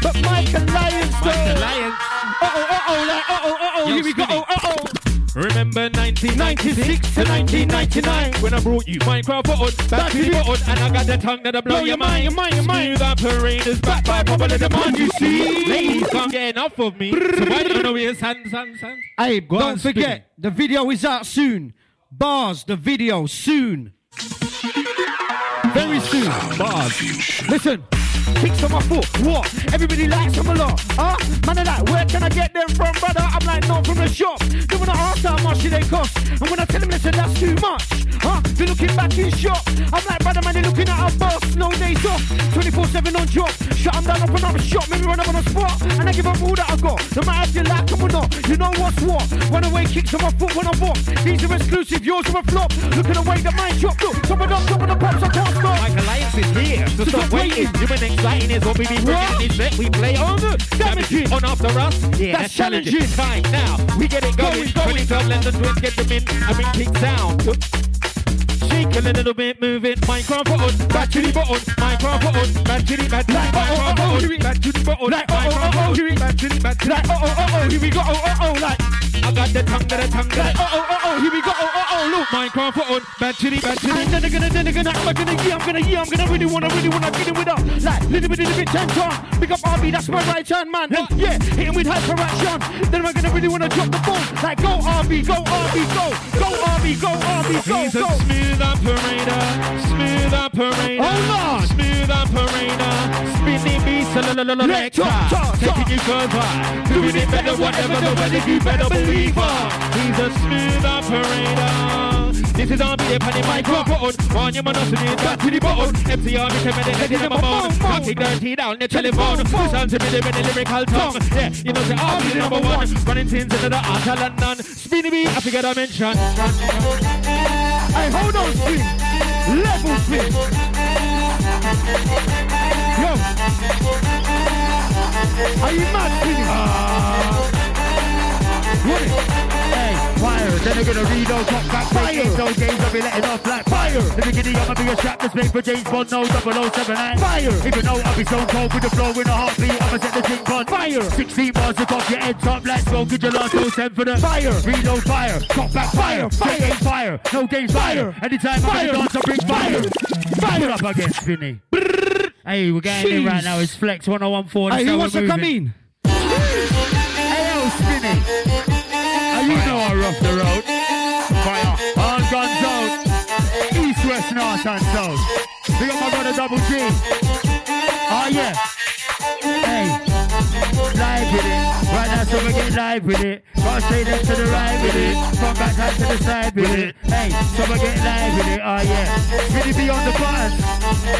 But Mike and Lions, though. Mike and Lions. Uh oh, uh oh, like, uh oh, uh oh, Yo, here we go, Spinny. uh oh. Remember 1996 to 1999 when I brought you Minecraft button, back to the button, and I got the tongue that'll blow, Blow your mind, your mind, your mind. Smooth operators back by popular demand. You see, ladies can't get enough of me. So why don't you? Hey, Go don't forget, the video is out soon. Bars, the video soon. Very soon. Bars. Listen. Kicks on my foot, what? Everybody likes them a lot, huh? Man, are like, where can I get them from, brother? I'm like, no, from the shop. They wanna ask how much do they cost, and when I tell them, listen, that's too much, huh? They're looking back in shop. I'm like, brother, man, they're looking at a boss, no days off, 24/7 on job. Shut 'em down, open up a shop, maybe run up on a spot, and I give up all that I got. No matter if you like them or not, you know what's what. One away kicks on my foot when I walk. These are exclusive, yours are a flop. Look at the way the mine drop. Look, top of the top of the pops, I can't stop. Like Alliance is here, so stop waiting. New and exciting is what we be bringing this. We play on the Damaging. on after us. Yeah, That's that's, challenging. challenging. Time now, we get it going. Going, going. 20 12 London twins get them in. I bring kicks down. Shake a little bit, move it. Minecraft button, back to the button. Minecraft button, back to the back Like, oh, oh, oh, oh, button, back to the button. Like, oh, oh, oh, oh, here we- back to the back Like, oh, oh, oh, oh, here we go. Oh, oh, oh, like, I got the tongue, the tongue, like, oh, oh, oh, oh, here we go. Oh, oh, oh, look. Minecraft button, back to the back to And the. then they're gonna, then they're gonna, I'm gonna, yeah, I'm gonna, yeah, I'm gonna really wanna, really wanna get it with her. Like, little bit, little bit, ten ton. Pick up RB, that's my right hand man. Then, yeah, hit him with hyper action. Then I'm gonna really wanna drop the phone. Like, go RB, go RB, go, go RB, go RB, go, a go. Operator, smooth operator, Hold on. smooth operator, spinning beats, la la la la Let talk, talk, taking you further, doing it better, whatever the weather, you better believe her. He's a smooth operator. This is RB, the penny microphone. One your monopoly, back to the button. MCR, recommended, let it in my phone. Knocking dirty down the telephone. Listen to me, the lyrical tongue. Yeah, you know, the RB, the number one. Running things into the art of London. Spinny beat, I forget I mentioned. Hey, hold on, spin. Level spin. Yo. Are you mad, spinning? Ah. What it? Hey, fire. Then they're gonna read those hot back fire. Those games I'll be letting off like fire. The beginning, I'ma be a strap that's made for James Bond, no 0079. Fire. Even though I'll be so cold with the flow in a heartbeat, I'ma set the drink on fire. 16 bars to off your head top, let's go. Get your last dose send for the fire. Reload fire. Drop back fire. Fire. Game fire. No games fire. Anytime I'm gonna dance, I bring fire. Fire up against Finny. Hey, we're getting in right now. It's Flex 1014. Hey, who wants to come in? North, and south. Big up my brother Double G. Oh, yeah. Hey. Live with it. Right now, so we get live with it. Gotta stay them to the right with it. Come back out to the side with it. Hey, so we get live with it. Oh yeah. Really be on the buttons.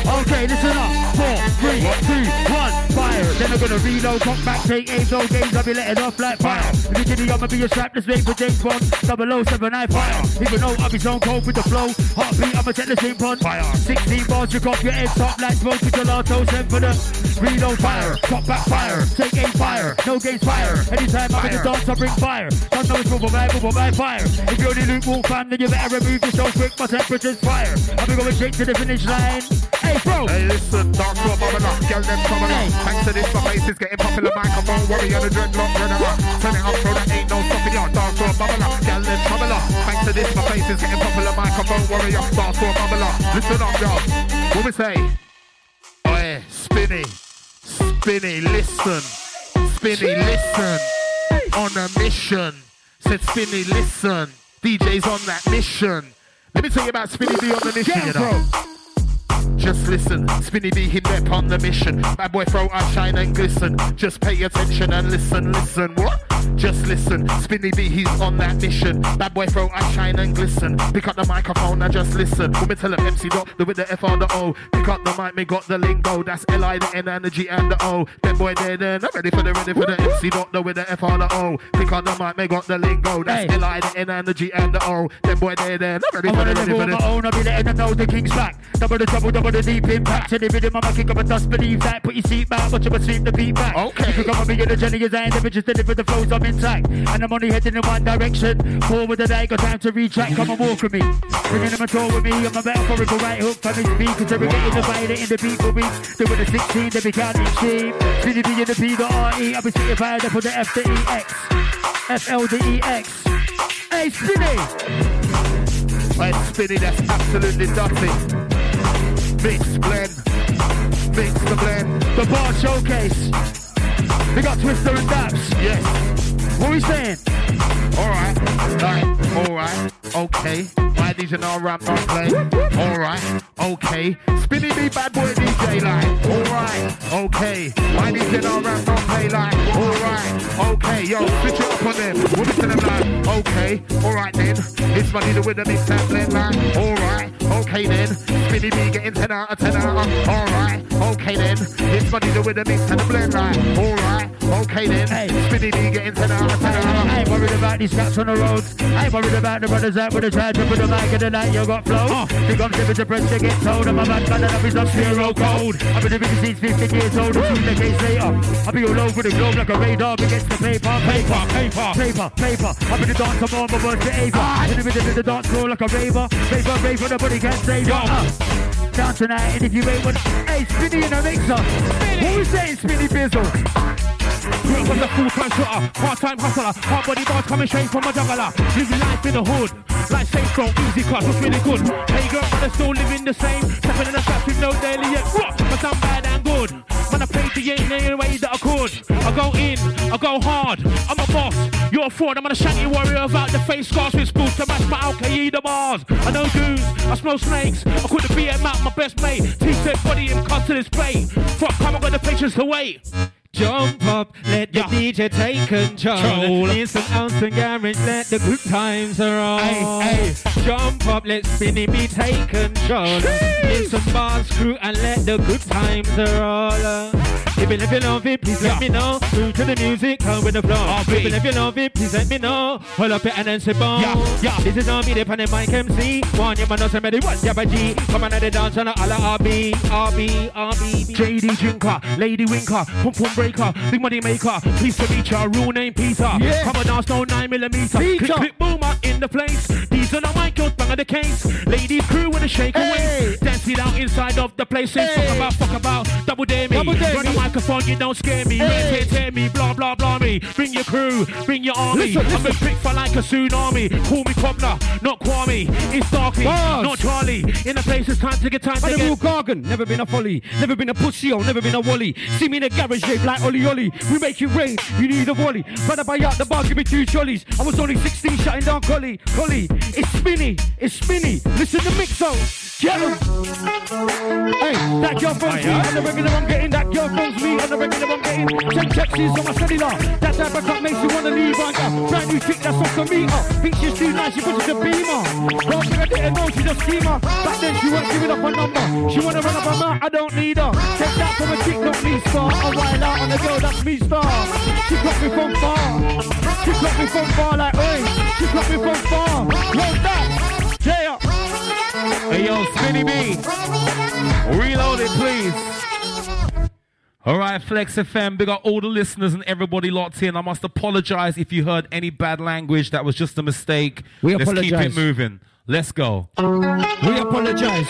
Okay, listen up. Four, three, two, one, fire. Then I'm gonna reload, come back, take aim, no games. I'll be letting off like fire. In the giddy, I'ma be a strap, just wait for James Bond. Double O seven nine fire. Even though I'll be zone cold with the flow. Heartbeat, I'ma set the same pun. Fire. 16 bars, you got your head top like smoke with gelato. Send for the reload fire. Pop back fire. Take aim fire. No games fire. Anytime I'm in the dance, I bring fire. Don't know it's move by, move by fire. If you're only lukewarm fam, then you better remove yourself quick. My temperature's fire. I'll be going straight to the finish line. Hey, bro. Hey, listen, dance floor bubble up, girl, them coming up. Thanks to this, my face is getting popular. Microphone warrior, the dreadlock runner up. Turn it up, so there ain't no stopping you. Dance floor bubble up, girl, them coming up. Thanks to this, my face is getting popular. Microphone warrior, dance floor bubble up. Listen up, y'all. What we say? Oh yeah, spinny, spinny, listen, spinny, listen. On a mission, said spinny, listen. DJ's on that mission. Let me tell you about Spinny B on the mission, you know. Just listen, Spinny B hit there on the mission. Bad boy Fro I shine and glisten. Just pay attention and listen, listen. What? Just listen, Spinny B he's on that mission. Bad boy Fro I shine and glisten. Pick up the microphone and just listen. Me tell him MC dot the with the F or the O. Pick up the mic, me got the lingo. That's L I the N and the G and the O. Then boy there then I'm ready for the ready for the MC dot the with the F or the O. Pick up the mic, me got the lingo. That's L I the N and the G and the O. Then boy there then I'm ready for on the ready for the my own, I'll be letting them know the king's back. Double the trouble, double the deep impact. And if it I'ma kick up a dust, believe that. Put your seat back, watch him sweep the beat back. Okay. You can come on me in the journey, as I never just deliver the flows, I'm intact. And I'm only heading in one direction. Forward and I got time to retract, come and walk with me. Bringing them a tour with me, I'm a metaphorical right hook for me speakers. They're getting the fighter in the people week. Doing the 16, they be counting sheep. Spinny B in the P, the R-E, I'll be sitting fired up for the F, the E, X. F, L, the E, X. Hey, Spinny! Hey, Spinny, that's absolutely dirty. Mix, blend. Mix the blend. The bar showcase. We got Twister and Daps. Yes. What are we saying? Alright, alright, alright, okay. My DJ now rap not play. Alright, okay. Spinny B bad boy DJ like. Alright, okay. My DJ now rap not play like. Alright, okay. Yo, switch it up on them. What is to them like? Okay, alright then. It's money the with the mix and blend like. Alright, okay then. Spinny B getting 10 out of 10 out of. Alright, okay then. It's money the with the mix and the blend like. Alright, okay then. Spinny B getting 10 out of 10 out of. I ain't worried about these cats on the roads. I ain't worried about the brothers out with the try to put the mic in the night. You got flow. Uh. Big on to the press to get told. I'm a bad man and I'll be some zero code. I've been living since 15 years old. A few decades later, I'll be all over the globe like a radar against the paper. Paper, paper, paper, paper. I've been the dance, I'm on my words to Ava. The middle of the dance floor like a raver. Raver, raver, nobody can ya. Uh. Down tonight, and if you ain't one, hey, Spinny in a mixer. Who is saying Spinny Bizzle? Grew up as a full-time shooter, part-time hustler, hard body bars coming straight from a juggler. Living life in the hood, like safe from easy cut, looks really good. Hey girl, but I still living the same, stepping in the straps with no daily yet. What? But I'm bad and good. Man, I played the in any way that I could. I go in, I go hard. I'm a boss, you're a fraud. I'm gonna shaggy warrior without the face scars with spools to match my Al Qaeda bars. I know goons, I smell snakes. I could have beat out, my best mate. T-shirt body him, come to this play. Fuck, come, I got the patience to wait. Jump up, let the DJ take control. Control. Ounce and garage, let the good times roll. Jump up, let Spinny B take control. Some bars crew and let the good times roll. Even if you love it, please let me know. Move to the music, come with the flow. Even if you love it, please let me know. Hold up your it and then say boom. This is on me, the pan mic MC. One, you man, know somebody, one, Jabba G. Come on, the dance on the alla RB, RB, RB. JD Drinker, Lady Winker, Pum Pum Breaker, Big Money Maker, please to meet ya, real name Peter. Yeah. Come on, dance no 9 millimeter. Click, click, boomer in the place. These are the Michaels, bang of the case. Ladies crew with a shake Hey. away. Dance it out inside of the place. Hey. Fuck about, fuck about, double dare me. Double dare Run the microphone, you don't scare me. Hey. Red hair, tear me, blah, blah, blah me. Bring your crew, bring your army. Listen, I'm a listen. quick for like a tsunami. Call me Cobner, not Kwame. It's Darky, Bars. not Charlie. In the place, it's time to get time to get. real gargan, never been a folly, never been a pussy, oh, never been a wally. See me in the garage shape like Ollie Ollie. We make it rain, you need a wally. Brother buy out the bar, give me two jollies. I was only 16 shutting down Collie. Collie, it's spinny, it's spinny. Listen to mix out. Get 'em. Hey, that girl phone's me on the regular I'm getting. That girl phone's me on the regular I'm getting. Ten texts on my cellular. That type of cut makes you wanna leave. I got brand new chick that's off the meter. Think she's too nice, she puts it a beamer. Don't think I didn't know she's a schemer. Back then she wasn't giving up a number. She wanna run up a mouth, I don't need her. Take that from a chick, not me star. I wild out on the girl, that's me star. She got me from far. She got me from far like oi. She got from far. Roll that. Yeah. Hey yo, Spinny B. Reload it, please. All right, Flex FM, big up all the listeners and everybody locked in. I must apologize if you heard any bad language. That was just a mistake. We Let's keep it moving. Let's go. We apologize.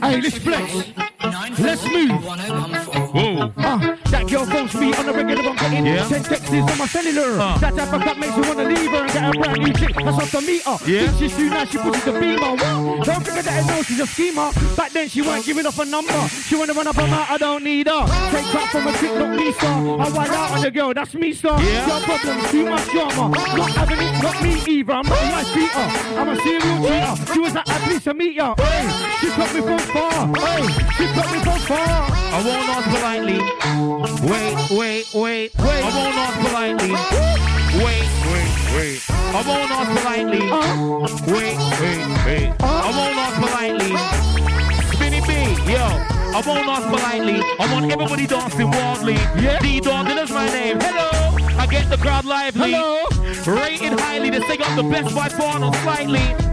Hey, let's flex. Let's move. Whoa. Uh, that girl phones me on the regular, I'm getting Yeah. ten texts on my cellular. Uh. That type of cut makes me wanna leave her and get a brand new chick. That's off the meter. Yeah. Think she's too nice, she it to beamer. What? Don't forget that I know she's a schemer. Back then she weren't giving up a number. She wanna run up a mouth, I don't need her. Take back from a chick, not me star. I wild out on the girl, that's me star. Yeah. Your problem, too much drama. Not having it, not me either. I'm not a nice beater. I'm a serial cheater. She was like, pleased to meet ya. Hey, she cut me from far. Hey, she cut me from far. I won't ask politely. Wait, wait, wait, wait. I won't ask politely. Wait, wait, wait. I won't ask politely. Uh-huh. Wait, wait, wait. I won't ask politely. Spinny B, yo. I won't ask politely. I want everybody dancing wildly. Yeah. D Dog, that's my name. Hello. I get the crowd lively. Hello. Rated highly. They say I'm the best by far, not slightly.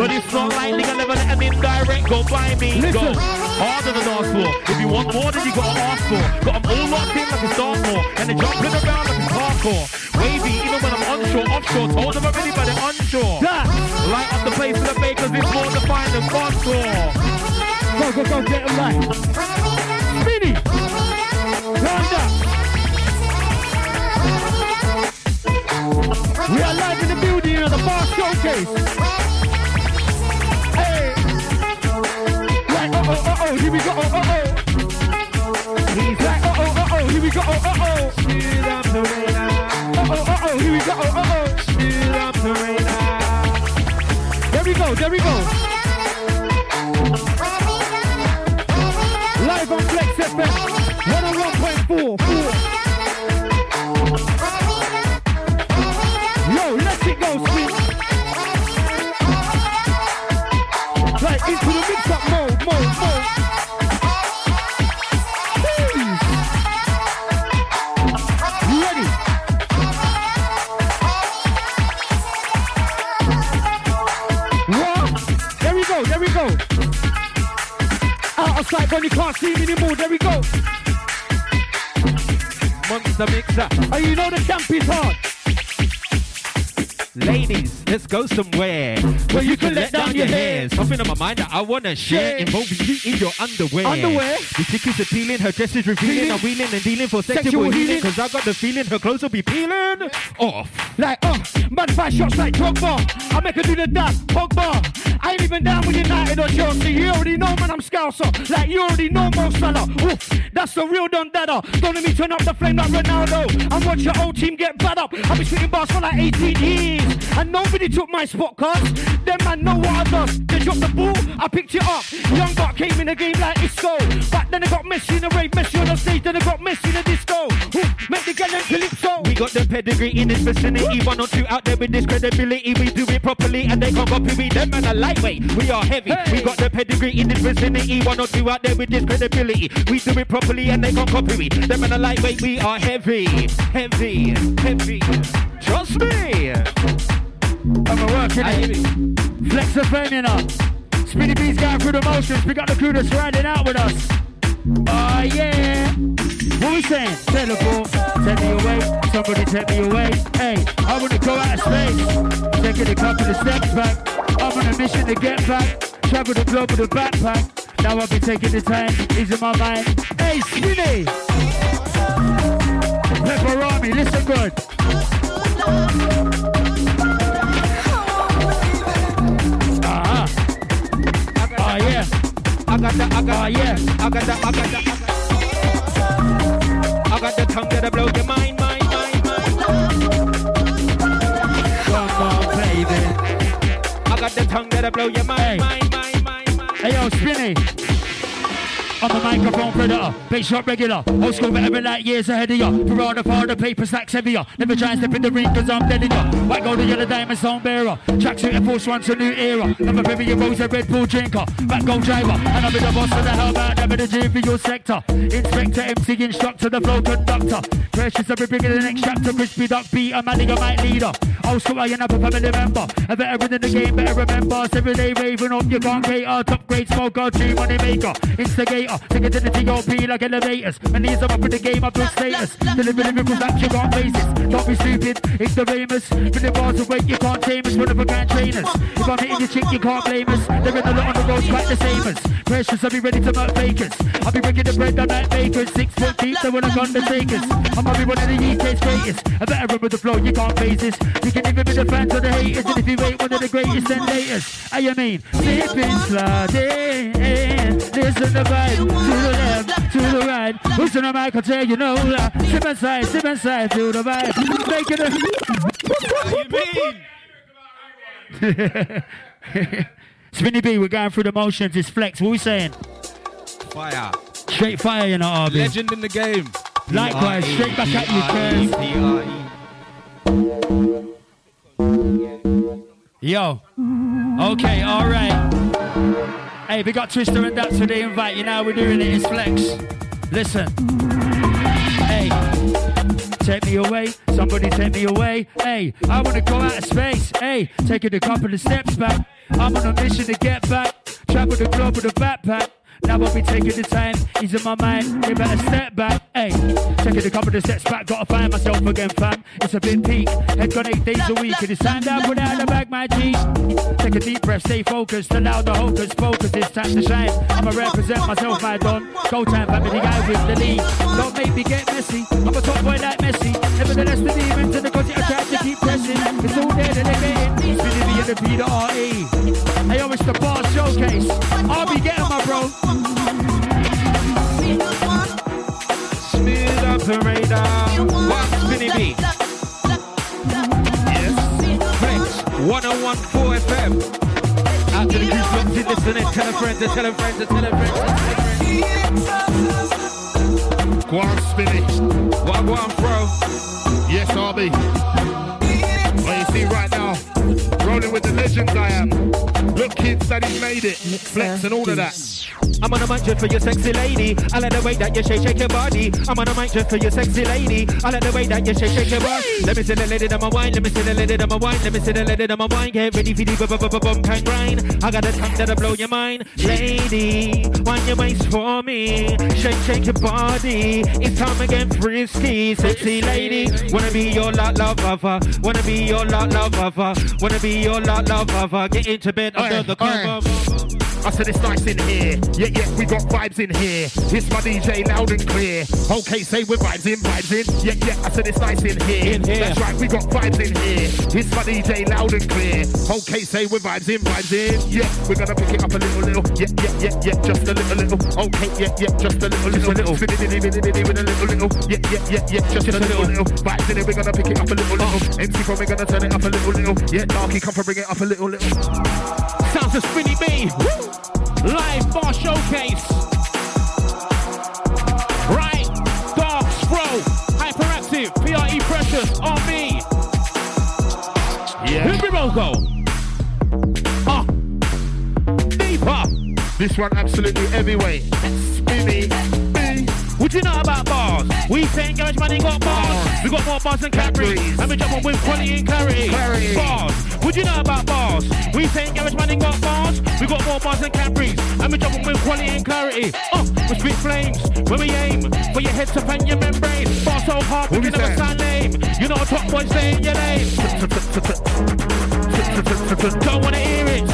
But it's not lightly, I never let an indirect go by me. Go Listen. harder than dance floor. If you want more, then you gotta ask for. Got 'em all locked in like a Dartmoor. And they're jumping around like it's hardcore. Wavy, even when I'm onshore, offshore. Told them already, but they're onshore. That. Light up the place for the bakers, it's more defined than contour. Go, go, go, get him right. Spinny. Round up. We are live in the building at the bar showcase. Uh oh, uh oh, here we go, oh, uh oh. He's like, uh oh, uh oh, here we go, oh, uh oh. Speed up the radar. Uh oh, uh oh, here we go, oh, uh oh. Speed up the radar. There we go, there we go. Live on Flex FM, When you can't see me anymore, there we go. Monster mixer. Oh, you know the camp is hard. Ladies, let's go somewhere Where you can let down your hair. Something on my mind that I wanna share, Yeah. involving you in your underwear. Underwear? The chick is appealing, her dress is revealing, Healing. I'm wheeling and dealing for sexual, Sexual healing. healing. Cause I got the feeling her clothes will be peeling off. Like, uh, man, five shots like Drogba. I make her do the dab, Pogba. I ain't even down with United or Chelsea. You already know, man, I'm Scouser. Like, you already know Mo Salah. Oof, that's the real Don Dada. Don't let me turn up the flame like Ronaldo. And watch your old team get bad up. I've been shooting bars for like 18 years. And nobody took my spot, cuz. Them man know what I does. They dropped the ball, I picked it up. Young Buck came in the game like Isco. Back then they got messy in the rave, messy on the stage, then they got messy in the disco. Make the them calypso. We got the pedigree in this vicinity. One or two out there with this credibility. We do it properly and they can't copy me. Them man are lightweight. We are heavy. We got the pedigree in this vicinity. One or two out there with this credibility. We do it properly and they can't copy me. Them man are lightweight. We are heavy. Heavy. Heavy. Trust me. I'm working it. Flex the fame, you know. Spinny B's going through the motions. We got the crew that's riding out with us. Oh, yeah. What we saying? Teleport. Take me away. Somebody take me away. Hey, I want to go out of space. Taking a couple of steps back. I'm on a mission to get back. Travel the globe with a backpack. Now I'll be taking the time. Easing my mind. Hey, Spinny. Pepperami, listen good. Agata, Agata, oh, yeah. I got the I got the tongue that'll blow your mind, mind, mind, mind. Come on, baby. I got the tongue that'll blow your mind, hey. mind, mind, mind, mind. Hey, yo, spinning. I'm a microphone predator, bass shot regular. Old school veteran like years ahead of ya. Piranha for the paper stacks heavier. Never try and step in the ring cause I'm dead in ya. White gold and yellow diamond song bearer. Tracksuit and force once a new era. Never bury a rose a Red Bull drinker. Back gold driver. And I'll be the boss of the hell. I'm in the trivial sector. Inspector, MC, instructor, the flow conductor. Precious, be bringing the next chapter. Crispy duck beat, a man, a might leader. Old school, I end up a family member. A veteran in the game, better remember. Every day raving up, you can't cater. Top grade smoker, true money maker. Instigator, take it to the TOP like elevators. And these are up in the game, I build status. Deliver lyrical that you can't face it. Don't be stupid, it's the famous. With the bars away, you can't tame us. One of a grand trainers. If I'm hitting your chick, you can't blame us. They're in the lot on the roads, quite the same as. Precious, I'll be ready to murk bakers. I'll be breaking the bread down like bakers. Six foot deep, so when I'm undertakers. I'm gonna be one of the UK's greatest. A veteran with the flow, you can't face this. You can even be the fans or the haters. And if you ain't one of the greatest, then latest. I you mean, slipping, sliding. Listen the vibe to the left, to the right. Who's on the mic? I'll tell you no lie. Step inside, step inside, to the vibe. Make it a. Spinny B, we're going through the motions. It's flex. What we saying? Fire. Straight fire, you know, RB. Legend in the game. Likewise, straight back at you. Yo. Okay, alright. Hey, we got Twister and that's for the invite. You know we're doing it. It's flex. Listen. Hey. Take me away, somebody take me away. Hey, I wanna go out of space. Hey, taking a couple of steps back. I'm on a mission to get back. Travel the globe with a backpack. Now I'll be taking the time, he's in my mind, you better step back, hey Taking a couple of steps back, gotta find myself again fam. It's a bit peak, head gone eight days a week And it's time down, put out the bag, my G Take a deep breath, stay focused, allow the hocus focus It's time to shine, I'ma represent myself, my don Go time, family guy with the lead. Don't make me get messy, I'm a top boy like Messi. Nevertheless, the demons in the closet, I try to keep pressing. It's all there that they're getting, Spinny B and the P, the R-E Hey yo, it's the bar showcase. I'll be getting my bro Smooth operator. One Spinny B. Yes. Flex 1014 FM. Out to the group locked in listening. Tell a friend to tell a friend to tell a friend to tell a friend. Go on, Spinny. What go on, bro? Yes, RB. Well, you see right now, rolling with the legends I am. Look, kids, that he made it. Flex and all of that. I'm on a mic just for your sexy lady. I like the way that you shake, shake your body. I'm on a mic just for your sexy lady. I like the way that you shake, shake your body. Let me see the lady that my wine. Let me see the lady that my wine. Let me see the lady that my wine. Get ready for the bu- bu- bu- bu- bump and grind. I got a tongue that'll blow your mind, lady. Wind your waist for me. Shake, shake your body. It's time again, frisky, sexy lady. Wanna be your lot love lover. Wanna be your lot love lover. Wanna be your lot love lover. Get into bed under the cover. I said it's nice in here. Yeah, yeah, we got vibes in here. It's my DJ loud and clear. Okay, say we're vibes in, vibes in. Yeah, yeah, I said it's nice in here. In here. That's right, we got vibes in here. It's my DJ loud and clear. Okay, say we're vibes in, vibes in. Yeah, we're gonna pick it up a little, little. Yeah, yeah, yeah, yeah, just a little, little. Okay, yeah, yeah, just a little, little. little. Spin it, it, it, it, it, with a little, little. Yeah, yeah, yeah, yeah, just, a little, little. Vibes in it, we're gonna pick it up a little, little. MC from we're gonna turn it up a little, little. Yeah, Darky come for bring it up a little, little. Sounds of Spinny B. Live bar showcase. Right. Darks Fro. Hyperactive. PRE Precious. RB. Yeah. Here we go. Ah. Deeper. This one absolutely heavyweight. What you know about bars? We saying garage man ain't got bars. We got more bars than Cadbury's. And we jump on with quality and clarity. Clarity. Bars. What you know about bars? We saying garage man ain't got bars. We got more bars than Cadbury's. And we jump on with quality and clarity. Uh, we spit flames when we aim for your head to fan your membrane. Bar so hard we can never sound lame. You know a top boy saying your name. Don't wanna hear it.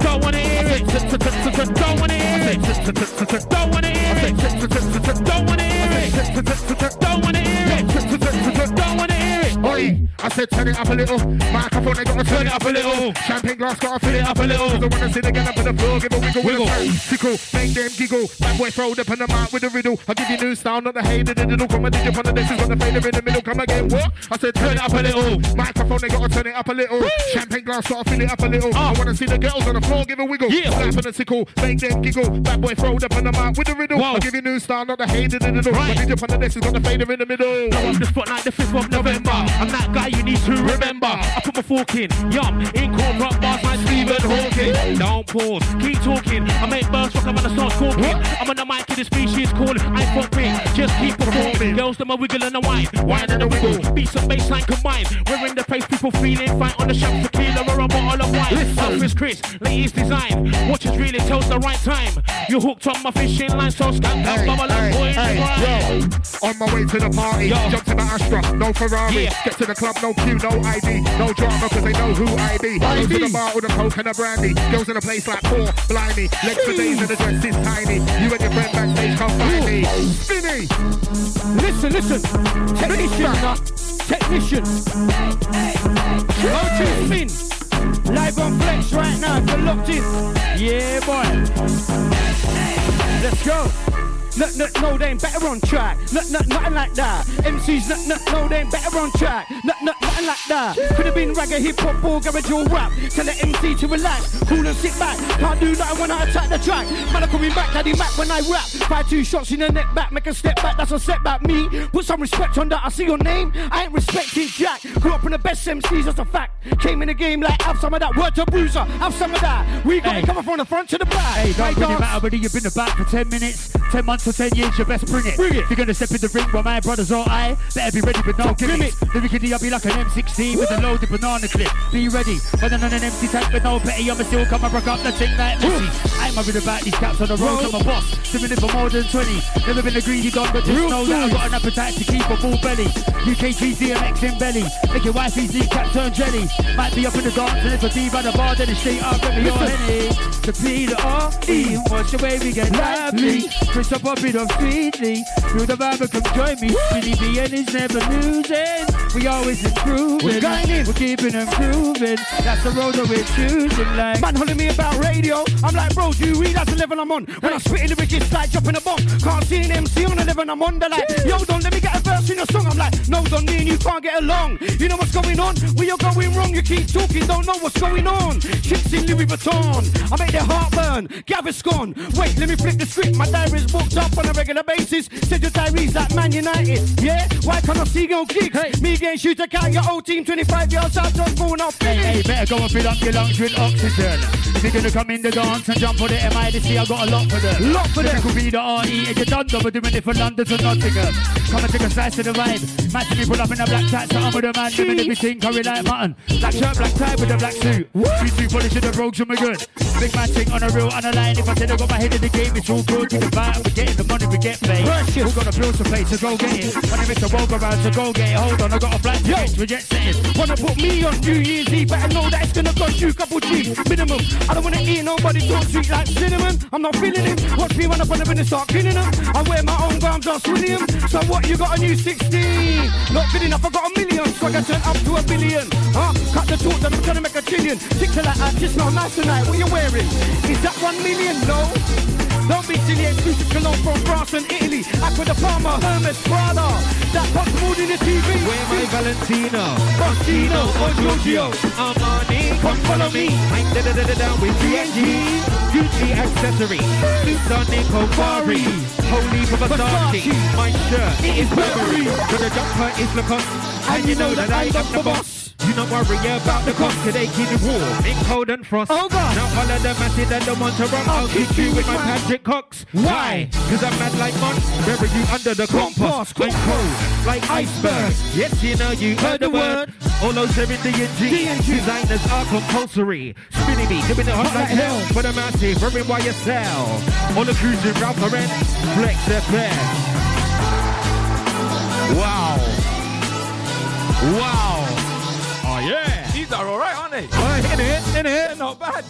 Don't wanna hear it. Don't wanna hear it. Don't wanna hear it. Don't wanna hear it. Don't wanna hear it. Don't wanna hear it. Spinny. I said turn it up a little. Microphone, they gotta turn it up a little. Champagne glass, gotta fill it up a little. Cause I wanna see the girl up on the floor, give a wiggle, wiggle. Tickle, make them giggle. Bad boy throw up on the mic with a riddle. I give you new style, not the hater, the diddle. Come and dig up on the desk, got the fader in the middle. Come again, what? I said turn it up a little. Microphone, they gotta turn it up a little. Champagne glass, gotta fill it up a little. Ah. I wanna see the girls on the floor, give a wiggle. Yeah. Slap on the tickle, make them giggle. Bad boy throw up on the mic with a riddle. I give you new style, not the hater, the diddle. Come and dig up on the desk, got the fader in the middle. Blow up the spotlight the 5th of November. I'm that guy you need to remember. I put my fork in, yum, in corporate bars like Stephen Hawking. Don't pause, keep talking. I make bursts rock, I'm gonna start scorking. I'm on the mic in the species calling. I ain't fucking, just keep performing. Girls, them a wiggle and a wine, wine and a wiggle. Beats and bassline combined. We're in the place, people feeling fine on the shop tequila or a bottle of wine. Selfish Chris, latest design. Watch us really tells the right time. You hooked on my fishing line, so skank that bubble and boy. Yo, on my way to the party, jumped to the Astra, no Ferrari. Yeah. Get to the club, no queue, no ID, no drama, cause they know who I be. Go to the bar with a coke and a brandy. Girls in a place like four, blimey. Legs for days and the dress is tiny. You and your friend backstage come find me. Spinny! Listen, listen. Technician. Technician. Go to spin. Live on Flex right now. You're locked in. Yeah, boy. Let's go. No, no, no, they ain't better on track. No, no, nothing like that. MCs, no, no, no, they ain't better on track. No, no, nothing like that. Could have been ragga, hip hop, or garage or rap. Tell the MC to relax, cool and sit back. Can't do nothing when I attack the track. Man, I'm coming back, daddy Mac when I rap. Fire two shots in the neck back, make a step back, that's a setback. Me, put some respect on that. I see your name, I ain't respecting Jack. Grew up in the best MCs, that's a fact. Came in the game like, have some of that. Word to Bruiser, have some of that. We got Hey. it coming from the front to the back. Hey, don't Right really dance. matter whether you've been about for 10 minutes, 10 months or 10 years, you best bring it. Bring it. If you're gonna step in the ring, well, my brothers or I, better be ready with no gimmicks. Lyrically, I'll be like an M16 with a loaded banana clip. Be ready, running on an empty tank with no petty, I'ma still come and rock up the thing like Messi. I ain't worried about these caps on the road, I'm a boss. Doing it for more than 20. Never been a greedy dog, but just Real know that I got an appetite to keep a full belly. UKG DMX in belly. Make your wifey's knee cap turn jelly. Might be up in the dance, and if a D by the bar, then it's straight up, me your henny. The P, the R, E, watch the way we get lively. Chris up it up sweetly. Through the vibe, come join me. Billy B and is never losing. We always improving. We're going in. We're keeping improving. That's the road that we're choosing. Like Man holding me about radio. I'm like, bro, do you read that's the level I'm on? When I spit in the it's like dropping a bomb. Can't see an MC on the level I'm on. They're like, yo, don't let me get a verse in your song. I'm like, no, don't me and you can't get along. You know what's going on? We are going wrong. You keep talking, don't know what's going on. Chicks in Louis Vuitton. I make their heart burn. Gaviscon. Wait, let me flip the script. My diary's booked up on a regular basis. Said your diary's like Man United. Yeah? Why can't I see your gigs? Me getting shoot account your old team 25 yards out, just going up. Hey, hey, better go and fill up your lungs with oxygen. If you're gonna come in the dance and jump for the MIDC, I got a lot for them. Lot for them. Could be the RE and you're done, but doing it for London to Nottingham. Come and take a slice of the vibe. Matching me pull up in a black tie, so I'm with the man, doing everything curry like mutton. Black shirt, black tie with a black suit. Three two polish in the rogues and we good. Big man thing on a real on a line. If I said I got my head in the game, it's all good. We can buy it, we getting the money, we get paid. Who got the bills to pay, so go get it. When I miss a walk around, so go get it. Hold on, I got a black ticket, we get setting. Wanna put me on New Year's Eve, better know that it's gonna cost you a couple G's minimum. I don't wanna eat nobody talk sweet like cinnamon. I'm not feeling him. Watch me run up on them and start killing them. I wear my own grams, I'm swing him. So what? You got a new 16? Not good enough. I got a million, so I can turn up to a billion. Huh? Cut the talk, I'm trying to make a trillion. Picture like that, just smell nice tonight. What you wearing? Is that one million? No. Don't be silly, exclusive cologne from France and Italy. Aqua de Palma, Hermes, Prada. That costs more than the TV. Where my Valentino, Moschino or Giorgio. Armani, come follow me. I'm da da da da with G&G. Gucci accessory, boots on Nicole Farhi. Holy for Versace, my shirt it is Burberry. But the jumper is Lacoste, and you know that I am the boss. You don't worry about the cost, cause they keep it warm in cold and frost. Oh God. Now all of them I see that don't want to run. I'll kick you with my Patrick Cox. Why? Cause I'm mad like Mon. Bury you under the compost. I'm cold like icebergs. Yes, you know you heard the word. All those seven D&G. Designers are compulsory. Spinning me, doing it hot like hell. For the massive, running while you sell. All the crews in Ralph Lauren. Flex FM. Wow. Wow. Oh yeah. These are alright, aren't they? Oh, in it, in it. Not bad.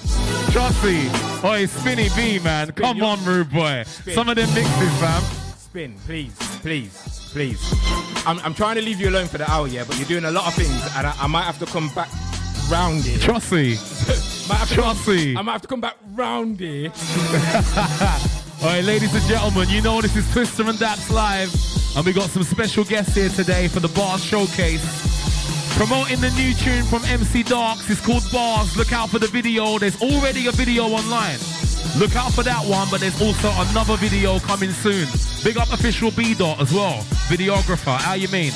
Trust me. Oh, Spinny B, man. Come on, rude boy. Some of them mixes, fam. Spin, please. Please, please. I'm, I'm trying to leave you alone for the hour, yeah, but you're doing a lot of things, and I, I might have to come back round it. Trust me. might have to Trust me. I might have to come back round it. All right, ladies and gentlemen, you know this is Twister and Daps Live, and we got some special guests here today for the Bars Showcase. Promoting the new tune from MC Darks. It's called Bars. Look out for the video. There's already a video online. Look out for that one, but there's also another video coming soon. Big up official B Dot as well. Videographer. How you mean?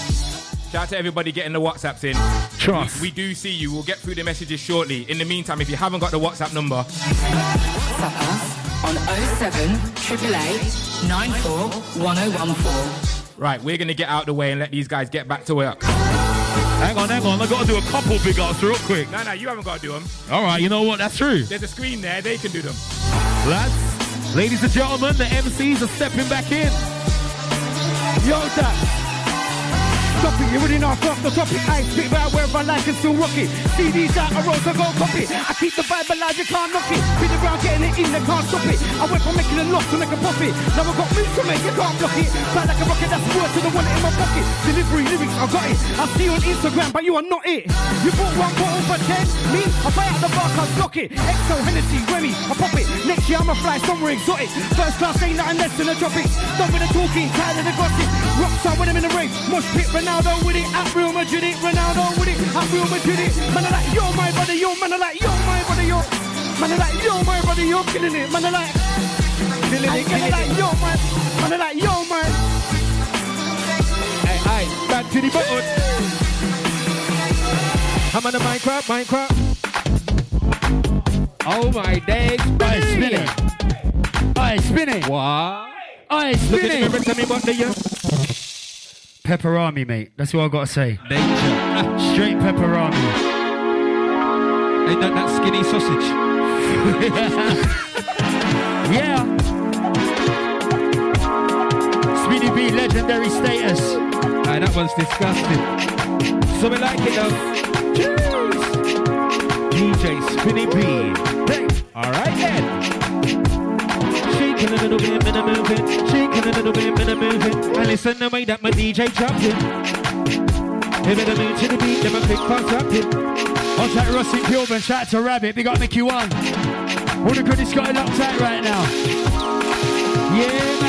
Shout out to everybody getting the WhatsApps in. Trust. We, we do see you. We'll get through the messages shortly. In the meantime, if you haven't got the WhatsApp number, WhatsApp us on 07 888 94 1014. right, we're going to get out the way and let these guys get back to work. Hang on, hang on. I got to do a couple big ups real quick. No, no, you haven't got to do them. All right, you know what? That's true. There's a screen there. They can do them. Lads, ladies and gentlemen, the MCs are stepping back in. Yo, that. It, you already know I'm off the topic. I spit about wherever I like and still rock it. CDs out, I roll, so go copy. I keep the vibe alive, you can't knock it. Been around getting it in, they can't stop it. I went from making a loss to make a profit. Now I got moves to make, you can't block it. Fly like a rocket, that's word to the one in my pocket. Delivery, lyrics, I got it. I see you on Instagram, but you are not it. You bought one bottle for 10, me, I buy out the bar, can't block it. Exo, Hennessy, Remy, I pop it. Next year I'ma fly somewhere exotic. First class ain't nothing less than a tropics. Done with the talking, tired of the gossip. Rockstar when I'm in the race. Mosh pit, Ronaldo with it. At Real Madrid it. Ronaldo with it. At Real Madrid it. Man, I like, yo, my brother, yo. Man, I like, yo, my brother, yo. Man, I like, yo, my brother, yo. Killing it. Man, I like, killing it. Man, I like, yo, man. Man, I like, yo, man. Hey, hey, back to the button. I'm on the Minecraft, Minecraft. Oh my days, Aye, spin it. Aye, spin it. What? Aye, Look at the it. mirror, tell me what the year. Pepperami, mate. That's what I gotta say. Straight pepperami. Ain't that that skinny sausage? yeah. Speedy B, legendary status. Aye, that one's disgusting. So we like it though. Cheers. DJ Spinny B. All right then. Shaking a little bit, and a moving. Shaking a little bit, and a moving. And listen the way that my DJ jumping. Hey, better move to the beat, then my quick fast rapping. I'll take Rossi Kilburn, shout out to Rabbit, big up Mickey One. All the goodies got it locked out right now. Yeah, man.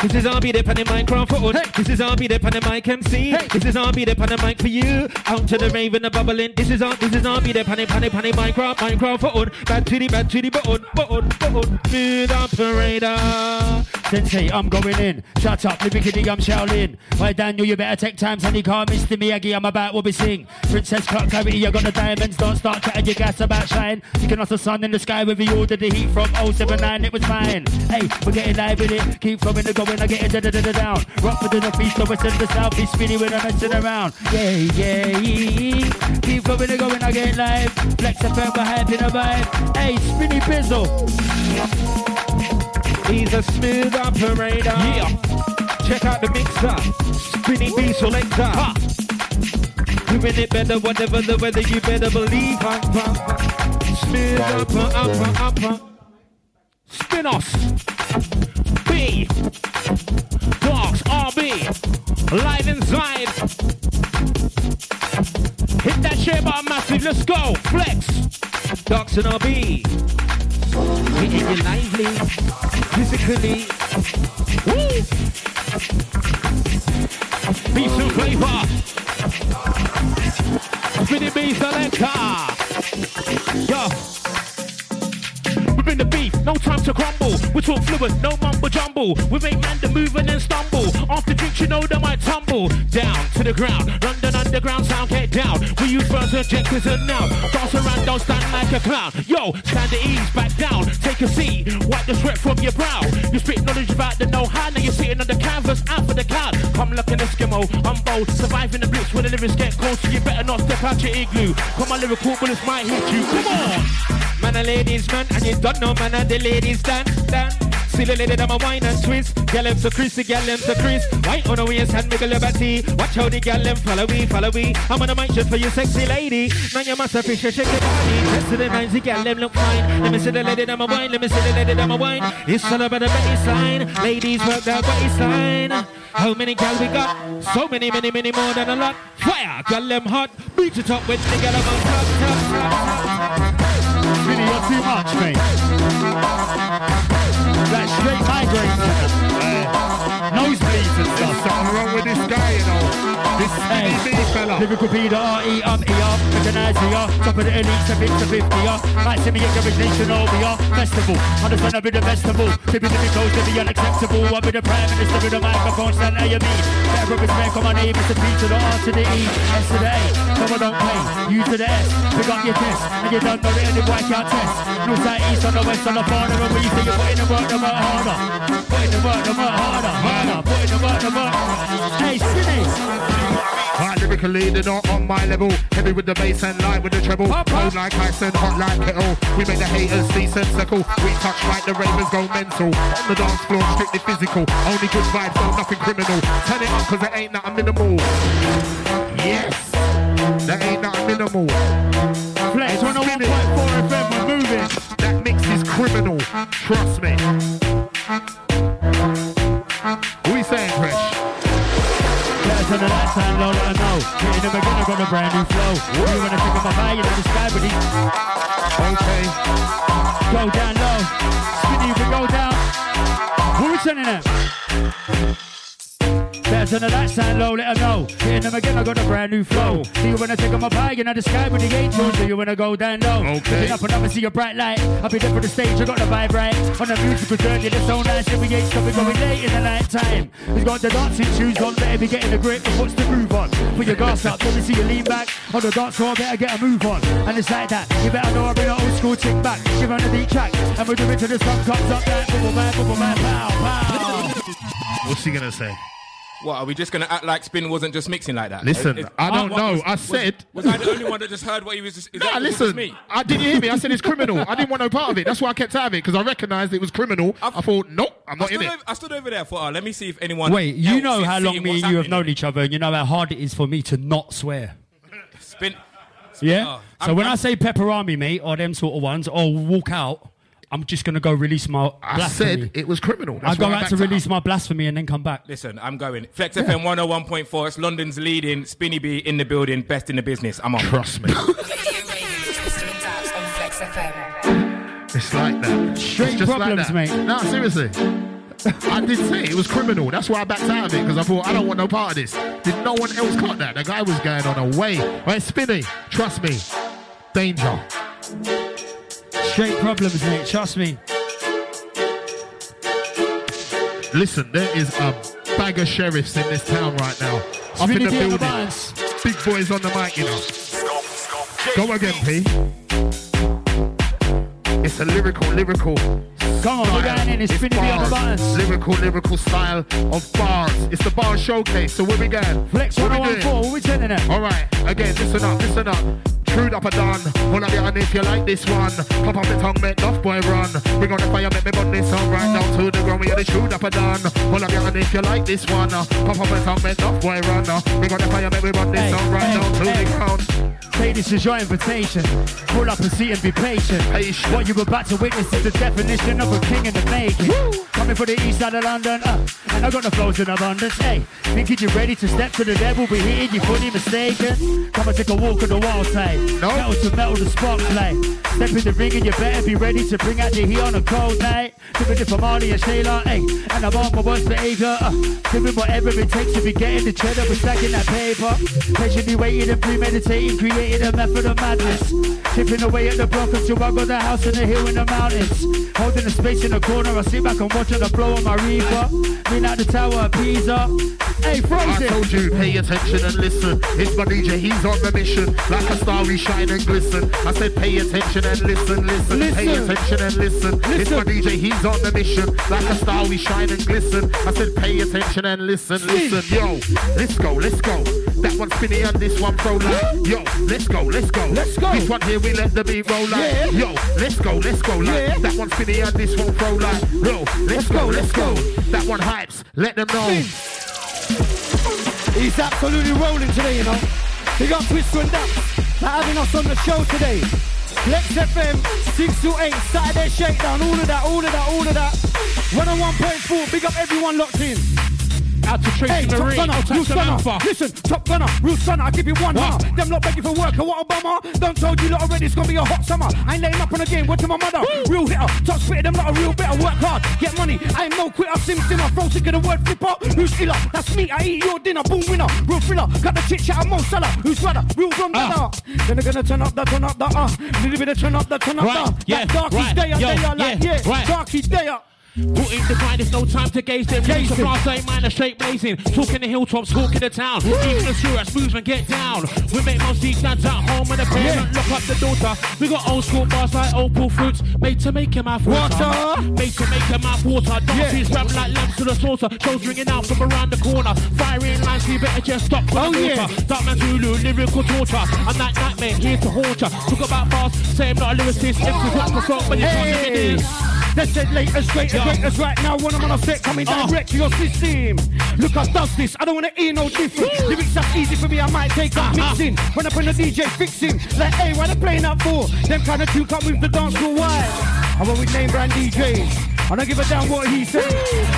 This is RB the pan in Minecraft for hey. This is RB the pan in mic MC. Hey. This is RB the pan in mic for you. Out to the raven the bubbling. This is this is RB the pan in pan in pan in Minecraft Minecraft for on. Bad to the bad to the button button button. Smooth operator. Sensei, I'm going in. Shut up, Libickity, I'm Shaolin. Why, Daniel, you better take time, son. You can't miss the Miyagi. I'm about what we sing. Princess Clark Clarity, you got the diamonds. Don't start chatting your gas about shine. You can the sun in the sky with you ordered the heat from 079. It was fine. Hey, we're getting live with it. Keep flowing the going, I get it down. Rock for the northeast, the west, and the south. Be spinny when I'm messing around. Yeah, yeah. Keep flowing the going, I get live. Flex the we're in a vibe. Hey, spinny bizzle. He's a smooth operator. Yeah. Check out the mixer. Spinning B selector. Ha. Doing it better, whatever the weather, you better believe. Ha. Smooth upper, upper, upper. Spin us. B. Dogs, RB. Live inside. Hit that share button massive. Let's go. Flex. Dogs and RB. Hitting you lively, physically. Woo! Beef and flavor. Spinning beef selector. Yo. Bring the beef, no time to crumble. We talk fluent, no mumble jumble. We make man to move and then stumble. After drinks, you know they might tumble down to the ground. London underground sound, get down. We use first objectives and now. Dance around, don't stand like a clown. Yo, stand at ease, back down. Take a seat, wipe the sweat from your brow. You spit knowledge about the know-how. Now you're sitting on the canvas, out for the cloud. Come look in Eskimo, I'm bold. Surviving the blitz when the lyrics get cold, so you better not step out your igloo. Come on, lyrical bullets might hit you. Come on. Man and ladies, man, and you don't know, man, and the ladies dance, dance. See the lady them a wine and twist. Girl them so crispy, girl them so crisp. Wine on the waist and make a liberty. Watch how the girl them follow me, follow me. I'm on a mind for you, sexy lady. Now you must appreciate shake your body. Rest of the nights, the girl them look fine. Let me see the lady them a wine. Let me see the lady them a wine. It's all about the baseline. Ladies work that waistline. How many girls we got? So many, many, many more than a lot. Fire, girl them hot. Beat it up with the girl them on top, top, top, top. You're too much, mate. That straight migraine. Nosebleeds and stuff. Something wrong with this guy, you know. This Hey, skinny fella. lyrical Peter, R-E, up, E-R, recognize we top of the elite, step into 50, yeah. Might see me at your nation, all we are, festival, understand I be the festival, to be the close to be unacceptable, I be the prime minister with the microphone, stand you mean, better respect on my name, it's the P to the R to the E, S to the A, come on, don't play, U to the S, pick up your test, and you don't know the any boy can't test, side, east, on the west, on the and you say you're putting the work, the work harder, putting the work, the work harder, harder, putting the work, the work, hey, skinny, Hard lyrically, they're not on my level. Heavy with the bass and light with the treble. Cold like ice and hot like kettle. We make the haters see sensical. We touch like the ravens go mental. On the dance floor, strictly physical. Only good vibes, no nothing criminal. Turn it up cause it ain't nothing minimal. Yes, that ain't nothing minimal. Criminal. Trust me. We saying, Fresh? Better turn the lights on low, let her know. Hitting again, I got a brand new flow. You wanna think of my fire, you know the sky, but Okay. Go down low. Spinny, you can go down. Who we sending them? Better the lights down low, let her know. Hitting them again, I got a brand new flow. See you when I take on my you know the sky with the angels. Do you wanna go down low? Okay. Up and up and see a bright light. I'll be there for the stage, I got the vibe right. On the musical journey, it's so nice. Yeah, we ain't stopping going late in the night time. We've got the dancing shoes on, better be getting the grip. But what's the groove on? Put your gas up, let me see you lean back. On the dance floor, better get a move on. And it's like that. You better know I bring an old school chick back. Give her the beat track. And we'll do it till the sun comes up like bubble man, bubble man, pow, pow. What's he gonna say? What are we just gonna act like Spin wasn't just mixing like that? Listen, Is- is- I don't what know. was- I was- said- Was, I the only one that just heard what he was? Just, is Nah, that, was it just listen. me. I didn't hear me. I said it's criminal. I didn't want no part of it. That's why I kept out of it because I recognised it was criminal. I thought, nope, I'm I not in stood, it. over, I stood over there for. Oh, let me see if anyone. Wait, you else know is how long seeing me what's and you have happening. known each other, and you know how hard it is for me to not swear. Spin. Yeah. Oh, so when i say pepperami, mate, or them sort of ones, or walk out, I'm just gonna go release my I blasphemy. said it was criminal. I That's go why out to out. release my blasphemy and then come back. Listen, I'm going. Flex FM 101.4. It's London's leading. Spinny B in the building. Best in the business. I'm on. Trust me. Twister and Daps on Flex FM. It's like that. Straight it's just problems, like that. mate. No, seriously. I did say it was criminal. That's why I backed out of it because I thought I don't want no part of this. Did no one else cut that? The guy was going on a way. Right, Spinny, trust me. Danger. Straight problems, mate. Trust me. Listen, there is a bag of sheriffs in this town right now. Up in the building. Big boys on the mic, you know. Go again, P. It's a lyrical, lyrical. Come on, we're going in. It's B on the bars. buttons. Lyrical, lyrical style of bars. It's the bar showcase. So where we going? Flex What we 101.4. doing? What we telling them? All right, again, listen up, listen up. Trude up a done. Hold up your hand if you like this one. Pop up the tongue, make enough boy run. Bring on the fire, make me burn this song right down to the ground. We are the trude up a done. Hold up your hand if you like this one. Pop up the tongue, make enough boy run. Bring on the fire, make me burn this song right down to the ground. Take this is your invitation. Pull up and see and be patient. What you're about to witness is the definition of a king in the making. Coming from the east side of London, uh, and I got the flows in abundance. Hey, thinking you're ready to step to the devil, be hitting you fully mistaken. Come and take a walk on the wild side. No. Metal to metal, the spark play. Step in the ring and you better be ready to bring out the heat on a cold night. It for Marley and Shayla, hey, and I'm on my worst behavior. Uh, doing whatever it takes to be getting the cheddar, but stacking that paper. Patiently waiting and premeditating, creating a method of madness. Chipping away at the block until I got the house in the hill in the mountains. Holding the space in the corner, I sit back and watch the blow on my reaper. Lean out the tower of Pisa. Hey, Frozen! I told you, pay attention and listen. It's my DJ, he's on the mission. Like a star, we shine and glisten. I said, pay attention and listen, listen. Pay attention and listen. listen. It's my DJ, he's on the mission. Like a star, we shine and glisten. I said, pay attention and listen, listen. Yo, let's go, let's go. That one spinny and this one throw like. Yo, let's go, let's go. Let's go. This one here we let the beat roll like. Yeah. Yo, let's go, let's go like. Yeah. That one spinny and this one throw like. Yo, let's go, let's go. That one hypes, let them know. He's absolutely rolling today, you know. Big got Twister and Daps for having us on the show today. Lex FM, 6 to 8, Saturday Shakedown, all of that, all of that, all of that. 101.4, big up everyone locked in. Out to Tracy Hey, Top Marie, Gunner, out real to. Samantha. Listen, Top Gunner, real stunner. I give you one What? huh? Them not begging for work. I want a bummer. Don't told you lot already. It's gonna be a hot summer. I ain't laying up on the game. Watching my mother. Real hitter, top spitter. Them not a real better. Work hard, get money. I ain't no quitter. Sim. I throw sick of the word flipper. Who's iller? That's me. I eat your dinner. Boom winner. Real thriller. Got the chit chat. Mo seller. Who's brother? Real rum uh. Then they're gonna turn up the turn up the uh. Little bit of turn up the turn up Right, the. yeah, That darky right, day yo, day like yeah, yeah. right. Day Put in the grind, there's no time to gaze them. Gaze Gaze the them. ain't man, a straight blazing. Talking the hilltops, talking the town. Even the serious movement, get down. We make most these dads at home and the parent lock up the daughter. We got old school bars like opal fruits, made to make your mouth water. Water. Made to make your mouth water. Dances ram like lambs to the slaughter. Shows ringing out from around the corner. Firing lines, you better just stop Oh, the yeah. Dark man Zulu, lyrical torture. I'm that nightmare here to haunt ya. Talk about bars, say I'm not a lyricist. Empty what the song, but you can't give me Hey, that's it, latest, greatest, Yo. greatest right now. When I'm on a set, coming direct oh. to your system. Look, I does this. I don't wanna hear no different. Lyrics that's easy for me. I might take up uh-huh. mixing. When I bring the DJ fixing, like, hey, why they playing that for? Them kind of tune come with the dance floor. Why? I went with name brand DJs. I don't give a damn what he say.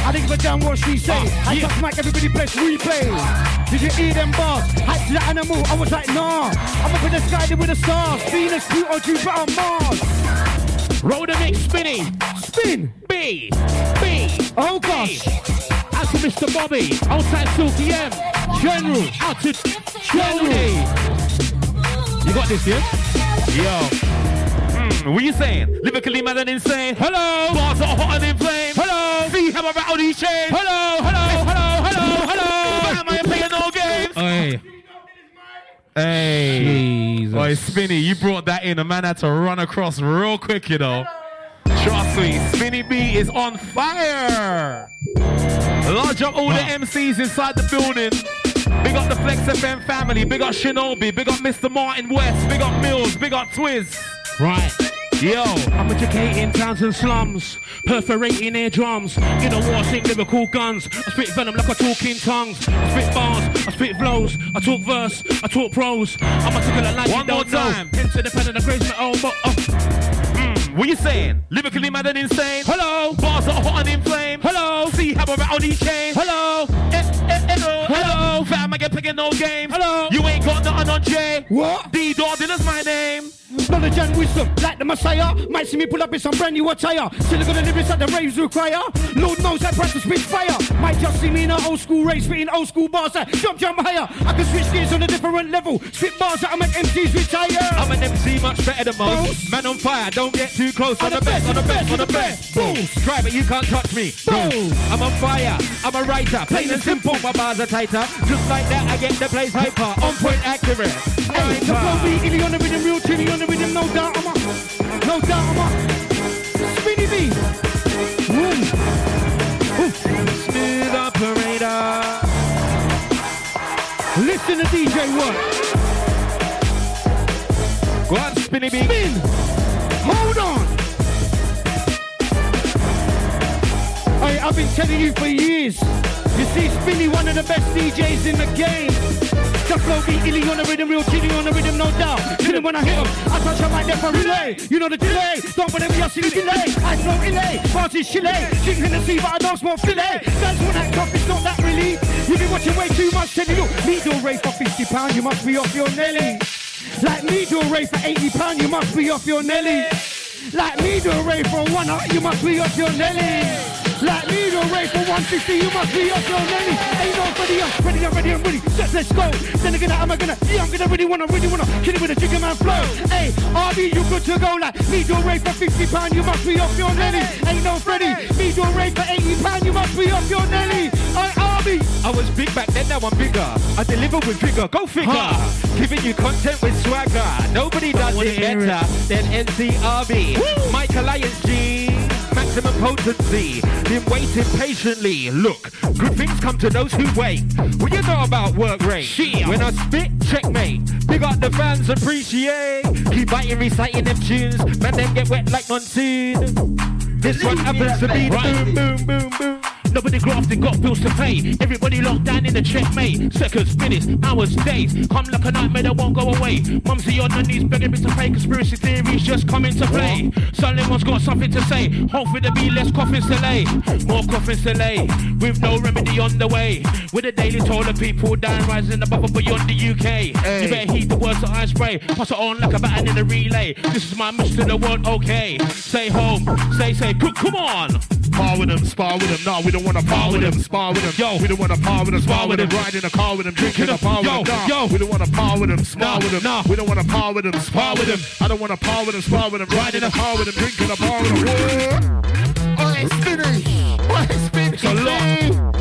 I don't give a damn what she say. Uh, I yeah. just mic everybody press replay. Did you hear them bars? Hype to the animal. I was like, nah. I'm up in the sky with the stars. Venus, Pluto, Jupiter, Mars. Roll the mix, spinny. Spin. B. B. Oh gosh. Out to Mr. Bobby. Outside Silky M. General. Out to General. You got this, yeah? Yo. Mm, what you saying? Lyrically mad and insane. Hello. Bars are hot and inflamed. Hello. See how I rattle these chains. Hello. Hello. Hello. Hello. Hello. Why am I playing no games? Hey. Hey. Jesus. Boy, Spinny, you brought that in. A man had to run across real quick, you know. Trust me, Spinny B is on fire. Lodge up all the MCs inside the building. Big up the Flex FM family. Big up Shinobi. Big up Mr. Martin West. Big up Mills. Big up Twiz. Right. Yo. I'm educating towns and slums, perforating eardrums. In a war, sing lyrical guns. I spit venom like a talking tongues. I spit bars, I spit flows. I talk verse, I talk prose. I'm a tickle like One you more don't know. time. Interdependent, I grace my own. But, oh. Mm, what you saying? Lyrically mad and insane. Hello. Bars are hot and inflamed. Hello. See how I'm on these chains. Hello. Eh, eh, eh, oh, Hello. Fam, I picking no games. Hello. You ain't got nothing on J. What? D Dog, is my name. Knowledge and wisdom, like the Messiah. Might see me pull up in some brand new attire. Still gonna live inside the raves require. Lord knows I practice spit fire. Might just see me in an old school race, spitting old school bars that jump, jump higher. I can switch gears on a different level. Spit bars that I make MCs retire. I'm an MC much better than most. Man on fire, don't get too close. I'm I'm the best, I'm the best, I'm the best. Boss. Try but you can't touch me. Boss. I'm on fire, I'm a writer. Plain and simple, my bars are tighter. Just like that, I get the place hyper. On point accurate. Hey, the flow be illy on the rhythm, real chilly on the rhythm, no doubt I'm a, no doubt I'm a, Spinny B. Boom. Smooth operator. Listen to DJ work. Go on, Spinny B. Spin. Hold on. I've been telling you for years. You see, Spinny, one of the best DJs in the game. The flow be illy on the rhythm, real chilly on the rhythm, no doubt. Chilling when I hit 'em, I touch your mic there for relay. You know the delay. Don't me, I see the delay. I flow illy, bars is chile. Drink Hennessy, but I don't smoke filet. That's when that cup is not that really. You've been watching way too much, telling you. Needle rate for 50 pounds, you must be off your Nelly. Like me do a rate for 80 pounds, you must be off your Nelly. Like me do a rate for one you must be off your Nelly. Like me do a rate for 150, you must be off your Nelly. Ain't nobody else ready, I'm ready, I'm ready. Let's, let's go. Then again, I'm gonna, yeah, I'm gonna really wanna, really wanna kill it with a chicken man flow. Hey, RB, you good to go? Like me do a rate for 50 pounds, you must be off your Nelly. Ain't no Freddy. Me do a rate for 80 pounds, you must be off your Nelly. Hey, RB. I was big back then, now I'm bigger. I deliver with vigor, go figure. Giving you content with swagger. Nobody does it better than MC RB. Mike Alliance G. Maximum potency. Been waiting patiently. Look, good things come to those who wait. What you know about work rate? When I spit, checkmate. Big up the fans, appreciate. Keep biting, reciting them tunes. Man, then get wet like monsoon. This one happens to be the boom, boom, boom, boom. Nobody grafted, got bills to pay. Everybody locked down in the checkmate. Seconds, minutes, hours, days. Come like a nightmare that won't go away. Mumsy on her knees begging me to pay. Conspiracy theories just come into play. Someone's got something to say. Hopefully there be less coffins to lay. More coffins to lay. With no remedy on the way. With a daily toll of people dying, rising above and beyond the UK. You better heed the words that I spray. Pass it on like a baton in a relay. This is my mission to the world, okay. Stay home, stay safe. Come on. Spar with them, spar with them. No, we don't wanna par with them. Spar with them. Yo, we don't wanna par with them. Spar with them. Ride in a car with them. Drinking a par with them. Nah, Yo. we don't wanna par with them. Spar with them. nah. We don't wanna par with them. Spar with them. I don't wanna par with them. Spar with them. Ride in a car with them. Drinking a bar with them. Oh, it's is spinning? It's a lot.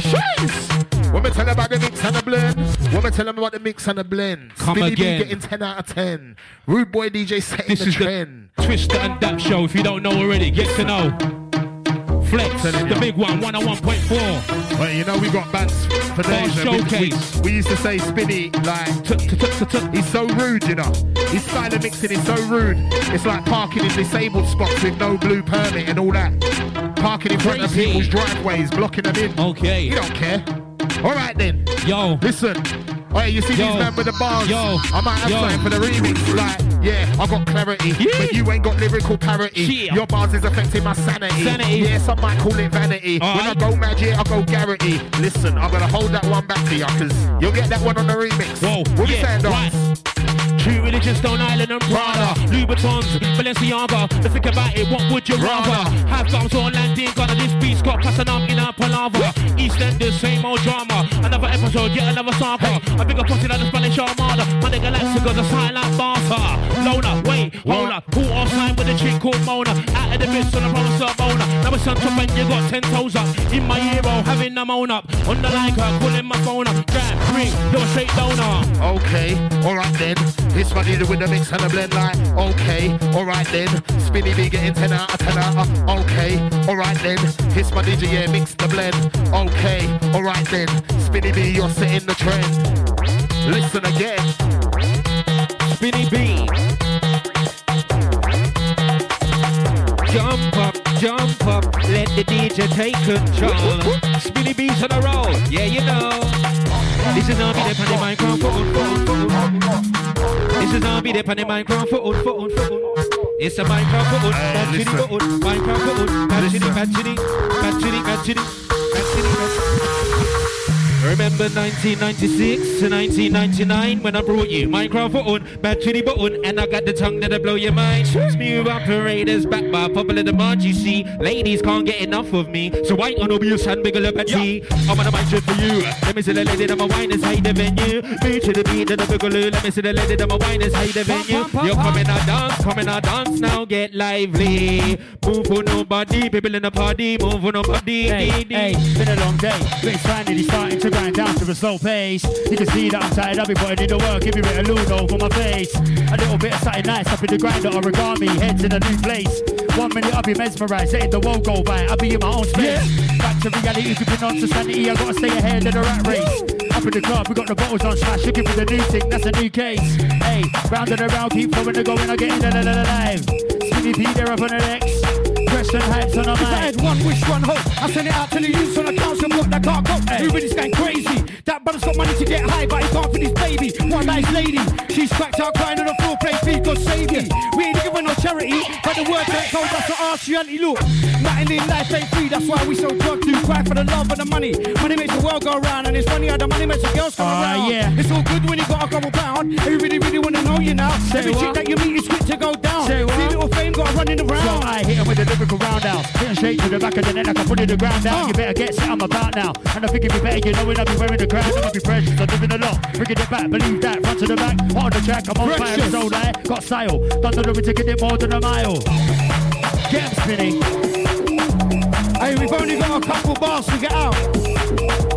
Jeez. When me tell them about the mix and the blend, me tell them about the mix and the blend, Come Spinny B again. getting 10 out of 10. Rude boy DJ setting This the is trend. the Twister and Dap show. If you don't know already, get to know. Flex, the big one, 101.4. Well, you know we got bands for days. Showcase. We, used to say Spinny like he's so rude, you know. His style of mixing is so rude. It's like parking in disabled spots with no blue permit and all that. Parking in front of people's driveways, blocking them in. Okay. You don't care. All right then. Yo. Listen. Oh, yeah, you see these men with the bars? Yo. I might have Yo. something for the remix. Like, yeah, I got clarity, but you ain't got lyrical parity. Yeah. Your bars is affecting my sanity. Sanity. Yeah, some might call it vanity. All when I go mad, yeah, I go Garrity. Listen, I'm gonna hold that one back for ya, cause you'll get that one on the remix. Whoa, what you yeah, saying, right. True religion, Stone Island and Prada. Louboutins, Balenciaga. To think about it, what would you rather? Have thumbs on landing, gonna this beat's got passing up in a palaver. EastEnders, same old drama. Another episode, yet another sample A bigger pussy than the Spanish Armada. My nigga Galactica, the silent Barca. Lona, wait, hold up. Pull off sign with a chick called Mona. Out of the bits on the promise of Mona Now my son top and you got ten toes up. In my hero, having them own up. On the line, her, calling my phone up. Grab, ring, Okay, alright then. This one either with the mix and the blend like, okay, alright then. Spinny B getting 10 out of 10 out uh, of, okay, alright then. Hits my DJ, yeah, mix the blend. Okay, alright then. Spinny B, you're setting the trend. Listen again. Spinny B. Jump up, jump up, let the DJ take control. Spinny B's on the roll, yeah, you know. This is be there on the microphone. This is be there on the microphone. phone, phone. It's a microphone, bad chitty listen. button, microphone, bad chitty, bad chitty, bad chitty, Remember 1996 to 1999 when I brought you microphone, bad chitty button, and I got the tongue that'll blow your mind. Smooth operators back by popular demand, you see. Ladies can't get enough of me, so why on obvious and bigger tea. I'm on a mic for you. Let me see the lady that my wine inside the venue. Move to the beat of the boogaloo. Let me see the lady that my wine inside the venue. You're coming out dance, coming out dance now, get lively. Move for nobody, people in the party, move for nobody. Hey, hey, been a long day, but it's finally starting to grind down to a slow pace. You can see that I'm tired, I'll be putting in the work, give me a bit of Ludo for my face. A little bit of something nice up in the grinder, origami, heads in a new place. One minute I'll be mesmerized, letting the world go by, I'll be in my own space. Back to reality, keeping on to sanity, I gotta stay ahead of the rat race. Up in the club, we got the bottles on smash, looking for the new thing, that's a new case. Hey, round and around, keep throwing the going, I get in the live. Skinny P, they're up on the next. Question hypes on a If I mic. had one wish, one hope, I send it out to the youths on the council block that can't cope. Everybody's going crazy. That brother's got money to get high, but he can't for his baby. One nice lady, she's cracked out crying on the floor, play feet, God save me. We ain't giving no charity, but the word that told us to ask reality. Look, nothing in life ain't free, that's why we so drug to cry for the love and the money. Money makes the world go round, and it's funny how the money makes the girls come Ah, around. yeah. It's all good when you got a couple pound. Everybody really wanna know you now. Say Every what? chick that you meet is quick to go down. Say what? See little fame got running around. So I hit him with a lyrical roundhouse. Hit him straight to the back of the neck I put it the ground down. You better get set, I'm about now. And I think if you better, you know when I be wearing the crown. I'ma be precious, I'm living a lot. Bringing it back, believe that. Front to the back, on the track, I'm on fire, Precious. it's so light. Got style, done the to get it more than a mile. Get spinning. Hey, we've only got a couple bars to get out.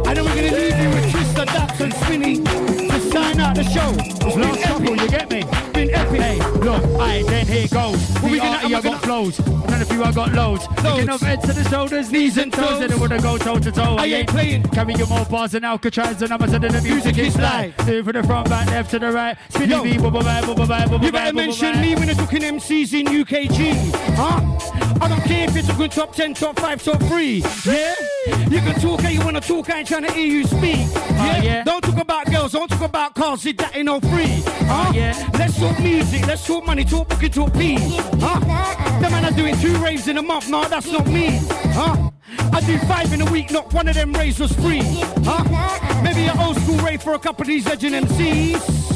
And then we're gonna leave you with Twister, Daps and Spinny to sign out the show. It's Last couple, you get me? Been epic. Hey, look, I Alright, then here goes. We We gonna- got, am I got flows. None of you, I got loads. Picking up heads to the shoulders, knees and toes. And I wanna go toe to toe. I ain't playing. Carry your more bars than Alcatraz and I'm a the music is live. Do from the front, back, left to the right. Spinny Yo. beat, bubba bye, bubba bye, bubba You better mention me when you're talking MCs in UKG. Huh? I don't care if it's a good top 10, top 5, top 3. Yeah? You can talk how you want to talk, I ain't trying to hear you speak. Oh, yeah? yeah. Don't talk about girls, don't talk about cars, sit that ain't no free. Huh? Oh, yeah. Let's talk music, let's talk money, talk booking, talk peas. Huh? The man are doing two raves in a month, no, that's not me. Huh? I do five in a week, not one of them raves was free. Huh? Maybe an old school rave for a couple of these legend MCs.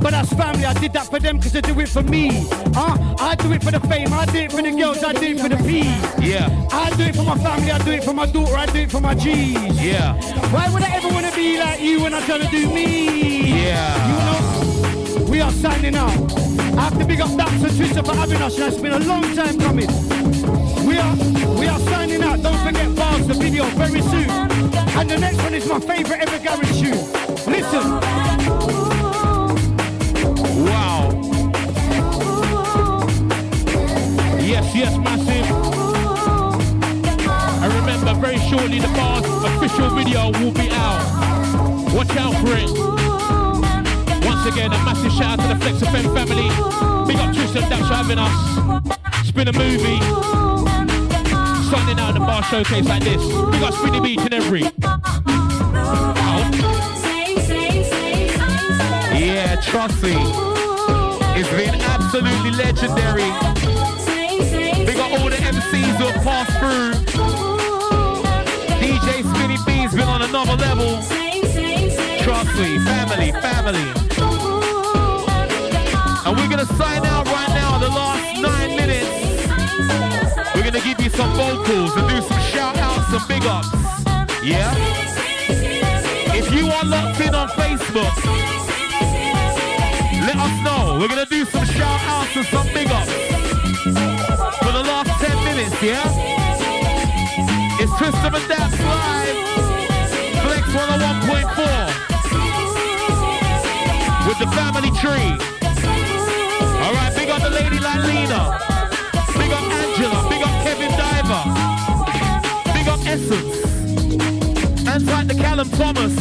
But that's family, I did that for them because they do it for me. Huh? I do it for the fame, I do it for the girls, I do it for the peas. Yeah. I do it for my family, I do it for my daughter, I do it for my G's. Yeah. Why would I ever want to be like you when I'm trying to do me? Yeah. You know, we are signing out. I have to big up and Twister for having us. It's been a long time coming. We are, we are signing out. Don't forget Bars, the video, very soon. And the next one is my favorite ever garage tune. Listen. Wow. Yes, yes, massive. I remember very shortly the Bars official video will be out. Watch out for it. Once again, a massive shout out to the Flex FM family. Big up Tristan Dash for having us. Spin a movie. Signing out the bar showcase like this. Big up Spinny Beach and every. Yeah, trust me. It's been absolutely legendary. Big up all the MCs who have passed through. DJ Spinny B's been on another level. Trust me, family, family. Sign out right now, the last nine minutes. We're gonna give you some vocals and do some shout outs and big ups. Yeah? If you are locked in on Facebook, let us know. We're gonna do some shout outs and some big ups. For the last 10 minutes, yeah? It's Twister and Daps live. Flex 101.4. With the family tree. Up the lady like Lena. Big up Angela. Big up Kevin Diver. Big up Essence. And like the Callum Thomas.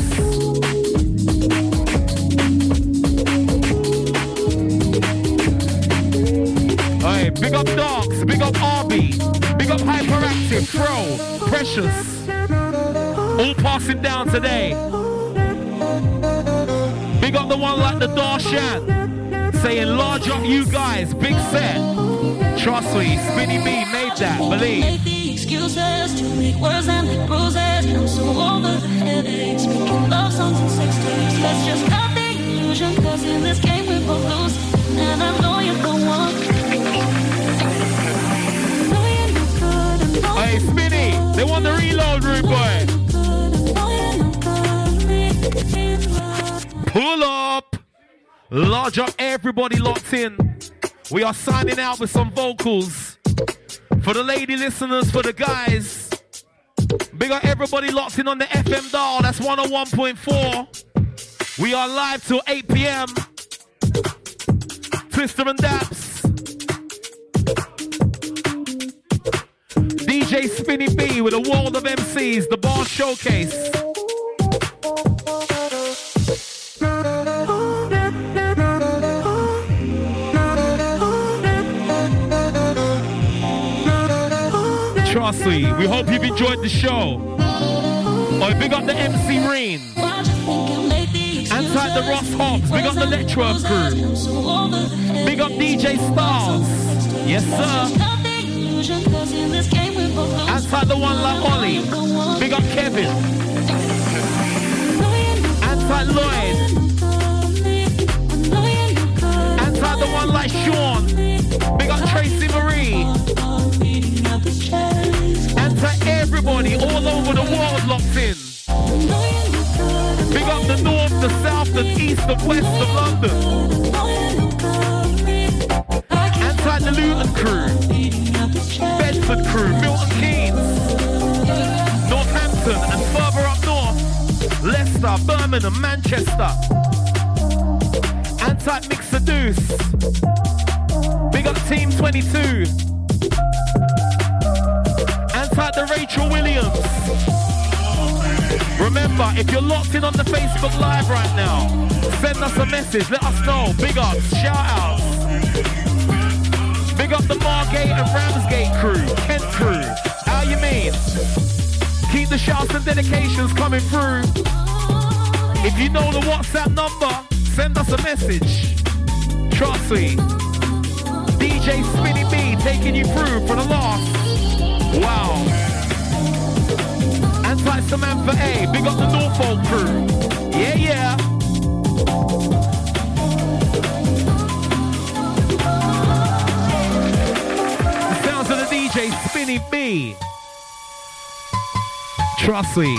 Hey, big up Darks, big up RB, big up Hyperactive, Fro, Precious. All passing down today. Big up the one like the Darshan, saying large up you guys, big set. Trust me, Spinny B made that, believe. Make the excuses to make words and make bruises. I'm so over the headaches, making love songs and sex tapes. Let's just cut the illusion, cause in this game we both lose. And I know you're the one. Hey, Spinny, they want the reload room, boy. Pull up. Large up, everybody locked in. We are signing out with some vocals. For the lady listeners, for the guys. Big up everybody locked in on the FM dial. That's 101.4. We are live till 8 p.m. Twister and Daps. DJ Spinny B with a world of MCs, the bar showcase. We hope you've enjoyed the show. Oh, big up the MC Rain. Inside the Ross Hobbs, big up the Electro crew. Big up DJ Stars. Yes, sir. Outside the one like Ollie. Big up Kevin. Outside Lloyd. Outside the one like Sean. Big up Tracy Marie. Everybody all over the world locked in. Big up the north, the south, the east, the west of London. Outside the Luton crew. Bedford crew, Milton Keynes, Northampton, and further up north, Leicester, Birmingham, Manchester. Anti Mixer Deuce. Big up Team 22. Rachel Williams. Remember, if you're locked in on the Facebook Live right now, send us a message. Let us know. Big ups, shout outs. Big up the Margate and Ramsgate crew, Kent crew. How you mean? Keep the shouts and dedications coming through. If you know the WhatsApp number, send us a message. Trust me. DJ Spinny B taking you through for the last. Wow. Samantha A, big up the Norfolk crew. Yeah, yeah. The sounds of the DJ Spinny B. Trust me.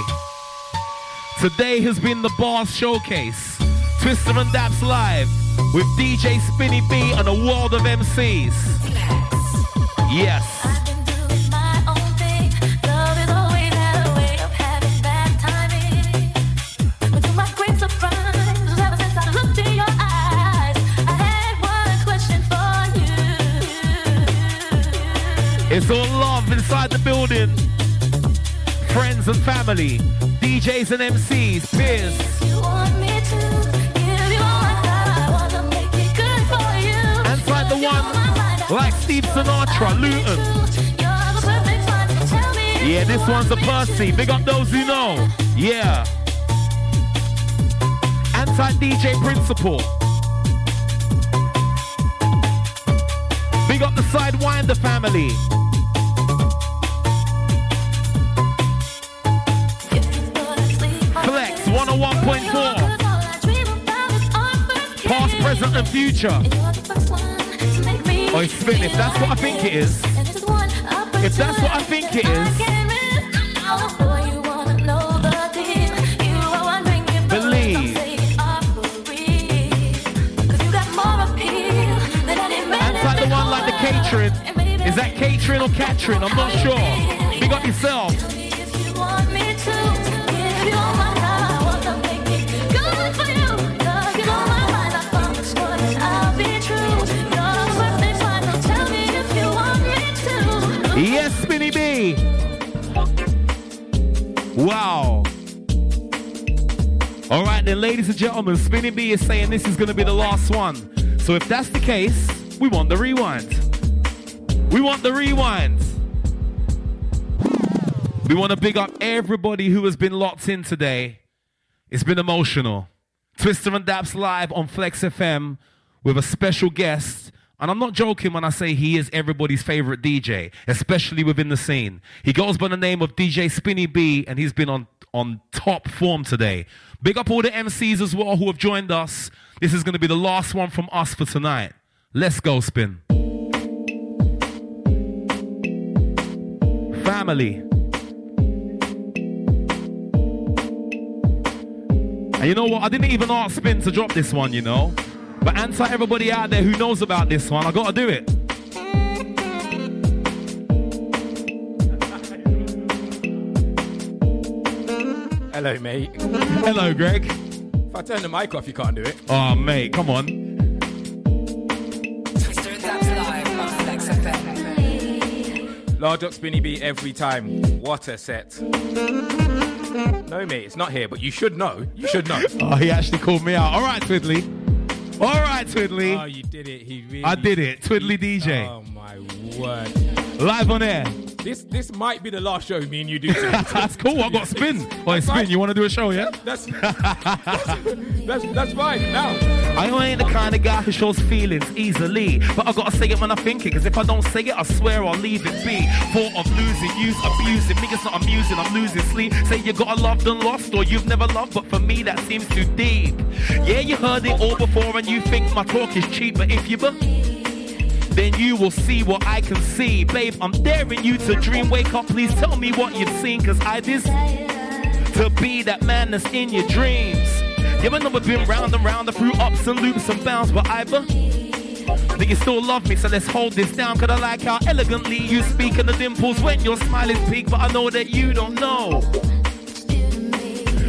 Today has been the Bars Showcase. Twister and Daps Live with DJ Spinny B and a world of MCs. Yes. It's all love inside the building. Friends and family, DJs and MCs, peers. And like the one like Steve Sinatra, Luton. Yeah, this one's a Percy. Big up those who know. Yeah. Anti DJ Principal. Big up the Sidewinder family. Flex 101.4. Past, present, and future. Oh, spin. If that's what I think it is. If that's what I think it is. Believe. The one like the. Is that catering or catering? I'm not sure. Big up yourself. All right, then, ladies and gentlemen, Spinny B is saying this is going to be the last one. So if that's the case, we want the rewind. We want the rewind. We want to big up everybody who has been locked in today. It's been emotional. Twister and Daps live on Flex FM with a special guest. And I'm not joking when I say he is everybody's favorite DJ, especially within the scene. He goes by the name of DJ Spinny B, and he's been on, on top form today. Big up all the MCs as well who have joined us. This is going to be the last one from us for tonight. Let's go, Spin. Family. And you know what? I didn't even ask Spin to drop this one, you know. But answer everybody out there who knows about this one. I gotta do it. Hello, mate. Hello, Greg. If I turn the mic off, you can't do it. Oh, mate, come on. Twister and Daps live on Flex FM. Large up Spinny B every time. What a set. No, mate, it's not here, but you should know. You should know. Oh, he actually called me out. All right, Twiddly. All right, Twiddly. Oh, you did it. He really. I did it. Twiddly DJ. Oh my word. Live on air. This this might be the last show me and you do. That's cool. I got spin. Wait, oh, spin. You want to do a show, yeah? That's that's that's fine. Now. I ain't the kind of guy who shows feelings easily, but I gotta say it when I think it, cause if I don't say it, I swear I'll leave it be. Thought of losing, use abusing, me it's not amusing, I'm losing sleep. Say you got a loved and lost, or you've never loved, but for me that seems too deep. Yeah, you heard it all before, and you think my talk is cheap, but if you believe, then you will see what I can see. Babe, I'm daring you to dream. Wake up, please tell me what you've seen, cause I desire to be that man that's in your dreams. Yeah, I know we've been round and round through ups and loops and bounds, but believe that you still love me, so let's hold this down. Cause I like how elegantly you speak and the dimples when your smile is peak, but I know that you don't know.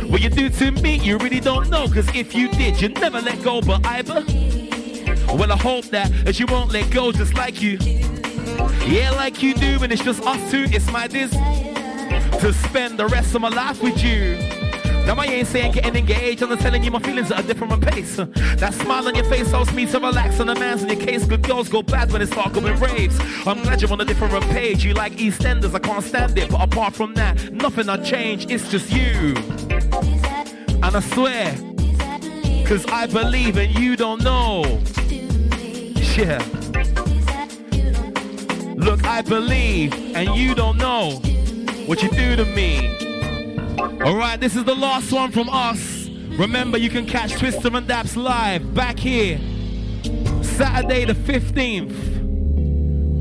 What you do to me, you really don't know. Cause if you did, you'd never let go, but believe Well, I hope that, that you won't let go just like you. Yeah, like you do, and it's just us two. It's my this to spend the rest of my life with you. Now I ain't saying getting engaged, I'm just telling you my feelings at a different pace. That smile on your face helps me to relax, and the man's in your case. Good girls go bad when it's start going raves. I'm glad you're on a different page. You like EastEnders, I can't stand it, but apart from that, nothing I change. It's just you, and I swear, cause I believe and you don't know. Yeah. Look, I believe, and you don't know what you do to me. All right, this is the last one from us. Remember, you can catch Twister and Daps live back here Saturday the 15th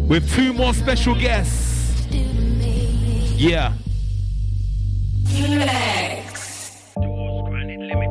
with two more special guests. Yeah.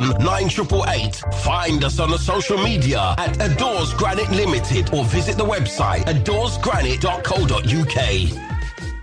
9888. Find us on the social media at Adores Granite Limited or visit the website adoresgranite.co.uk.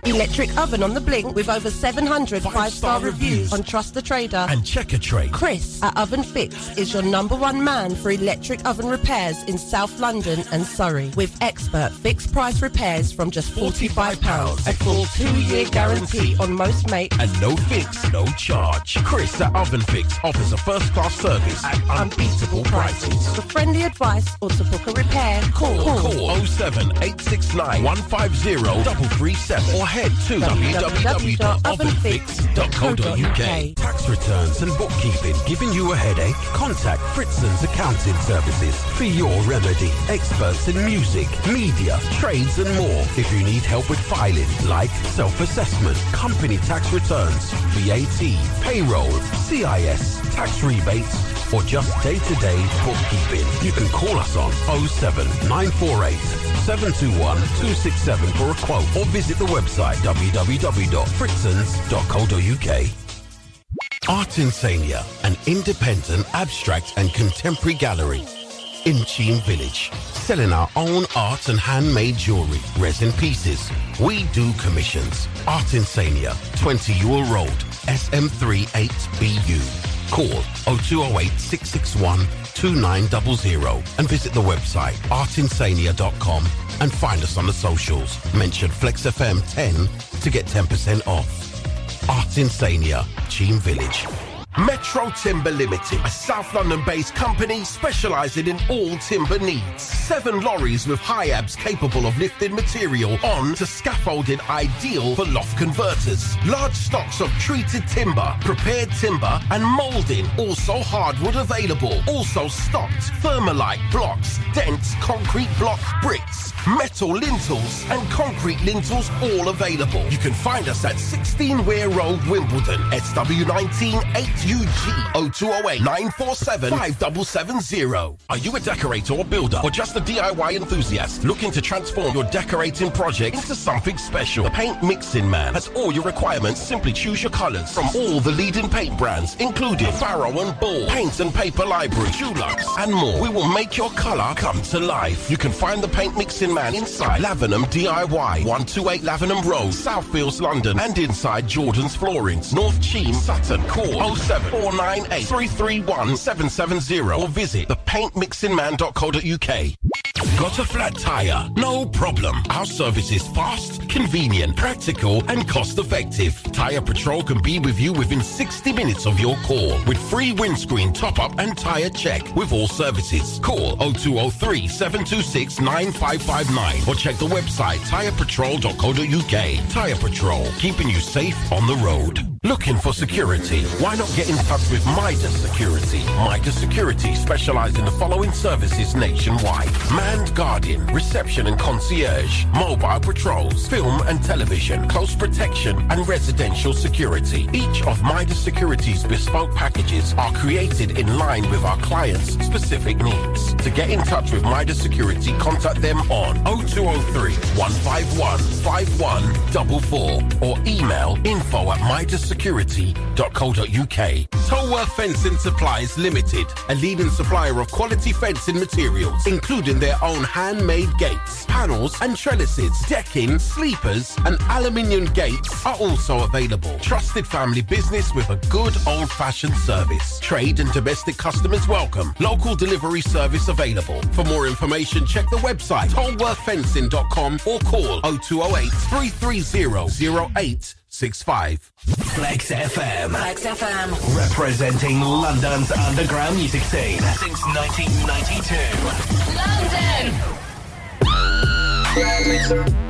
Electric oven on the blink with over 700 five-star reviews on Trust the Trader and Checkatrade. Chris at Oven Fix is your number one man for electric oven repairs in South London and Surrey with expert fixed price repairs from just £45. A full two-year guarantee on most makes And no fix, no charge. Chris at Oven Fix offers a first class service at unbeatable prices. For friendly advice or to book a repair, call, Call 07 869 150 337 or head to www.ovenfix.co.uk. Tax returns and bookkeeping giving you a headache? Contact Fritzon's Accounting Services for your remedy. Experts in music, media, trades and more. If you need help with filing, like self-assessment, company tax returns, VAT, payroll, CIS, tax rebates, or just day-to-day bookkeeping, you can call us on 07 948 721 267 for a quote or visit the website www.fritzons.co.uk. Art Insania, an independent, abstract and contemporary gallery in Cheam Village, selling our own art and handmade jewelry, resin pieces. We do commissions. Art Insania, 20 Ewell Road, SM38BU. Call 0208 661 2900 and visit the website artinsania.com and find us on the socials. Mention FlexFM 10 to get 10% off. Art Insania, Cheam Village. Metro Timber Limited, a South London-based company specializing in all timber needs. Seven lorries with HIABs capable of lifting material on to scaffolding ideal for loft converters. Large stocks of treated timber, prepared timber, and molding. Also hardwood available. Also stocked thermalite blocks, dense concrete block bricks, metal lintels, and concrete lintels all available. You can find us at 16 Weir Road, Wimbledon, SW19 8UG 0208 947 5770. Are you a decorator or builder or just a DIY enthusiast looking to transform your decorating project into something special? The Paint Mixing Man has all your requirements. Simply choose your colors from all the leading paint brands, including Farrow and Ball, Paint and Paper Library, Dulux, and more. We will make your color come to life. You can find the Paint Mixing Man inside Lavenham DIY, 128 Lavenham Road, Southfields, London, and inside Jordan's Floorings, North Cheam, Sutton. Call 07498 331 770 or visit thepaintmixingman.co.uk. Got a flat tire? No problem. Our service is fast, convenient, practical, and cost effective. Tire Patrol can be with you within 60 minutes of your call with free windscreen top up and tire check with all services. Call 0203 726 9559 or check the website tirepatrol.co.uk. Tire Patrol, keeping you safe on the road. Looking for security? Why not get in touch with Midas Security? Midas Security specialise in the following services nationwide. Manned guardian, reception and concierge, mobile patrols, film and television, close protection and residential security. Each of Midas Security's bespoke packages are created in line with our clients' specific needs. To get in touch with Midas Security, contact them on 0203 151 5144 or email info at midassecurity.co.uk. Tolworth Fencing Supplies Limited, a leading supplier of quality fencing materials, including their own handmade gates, panels and trellises, decking, sleepers and aluminium gates are also available. Trusted family business with a good old-fashioned service. Trade and domestic customers welcome. Local delivery service available. For more information, check the website tolworthfencing.com or call 0208 330 0865. Flex FM. Flex FM. Representing London's underground music scene since 1992. London.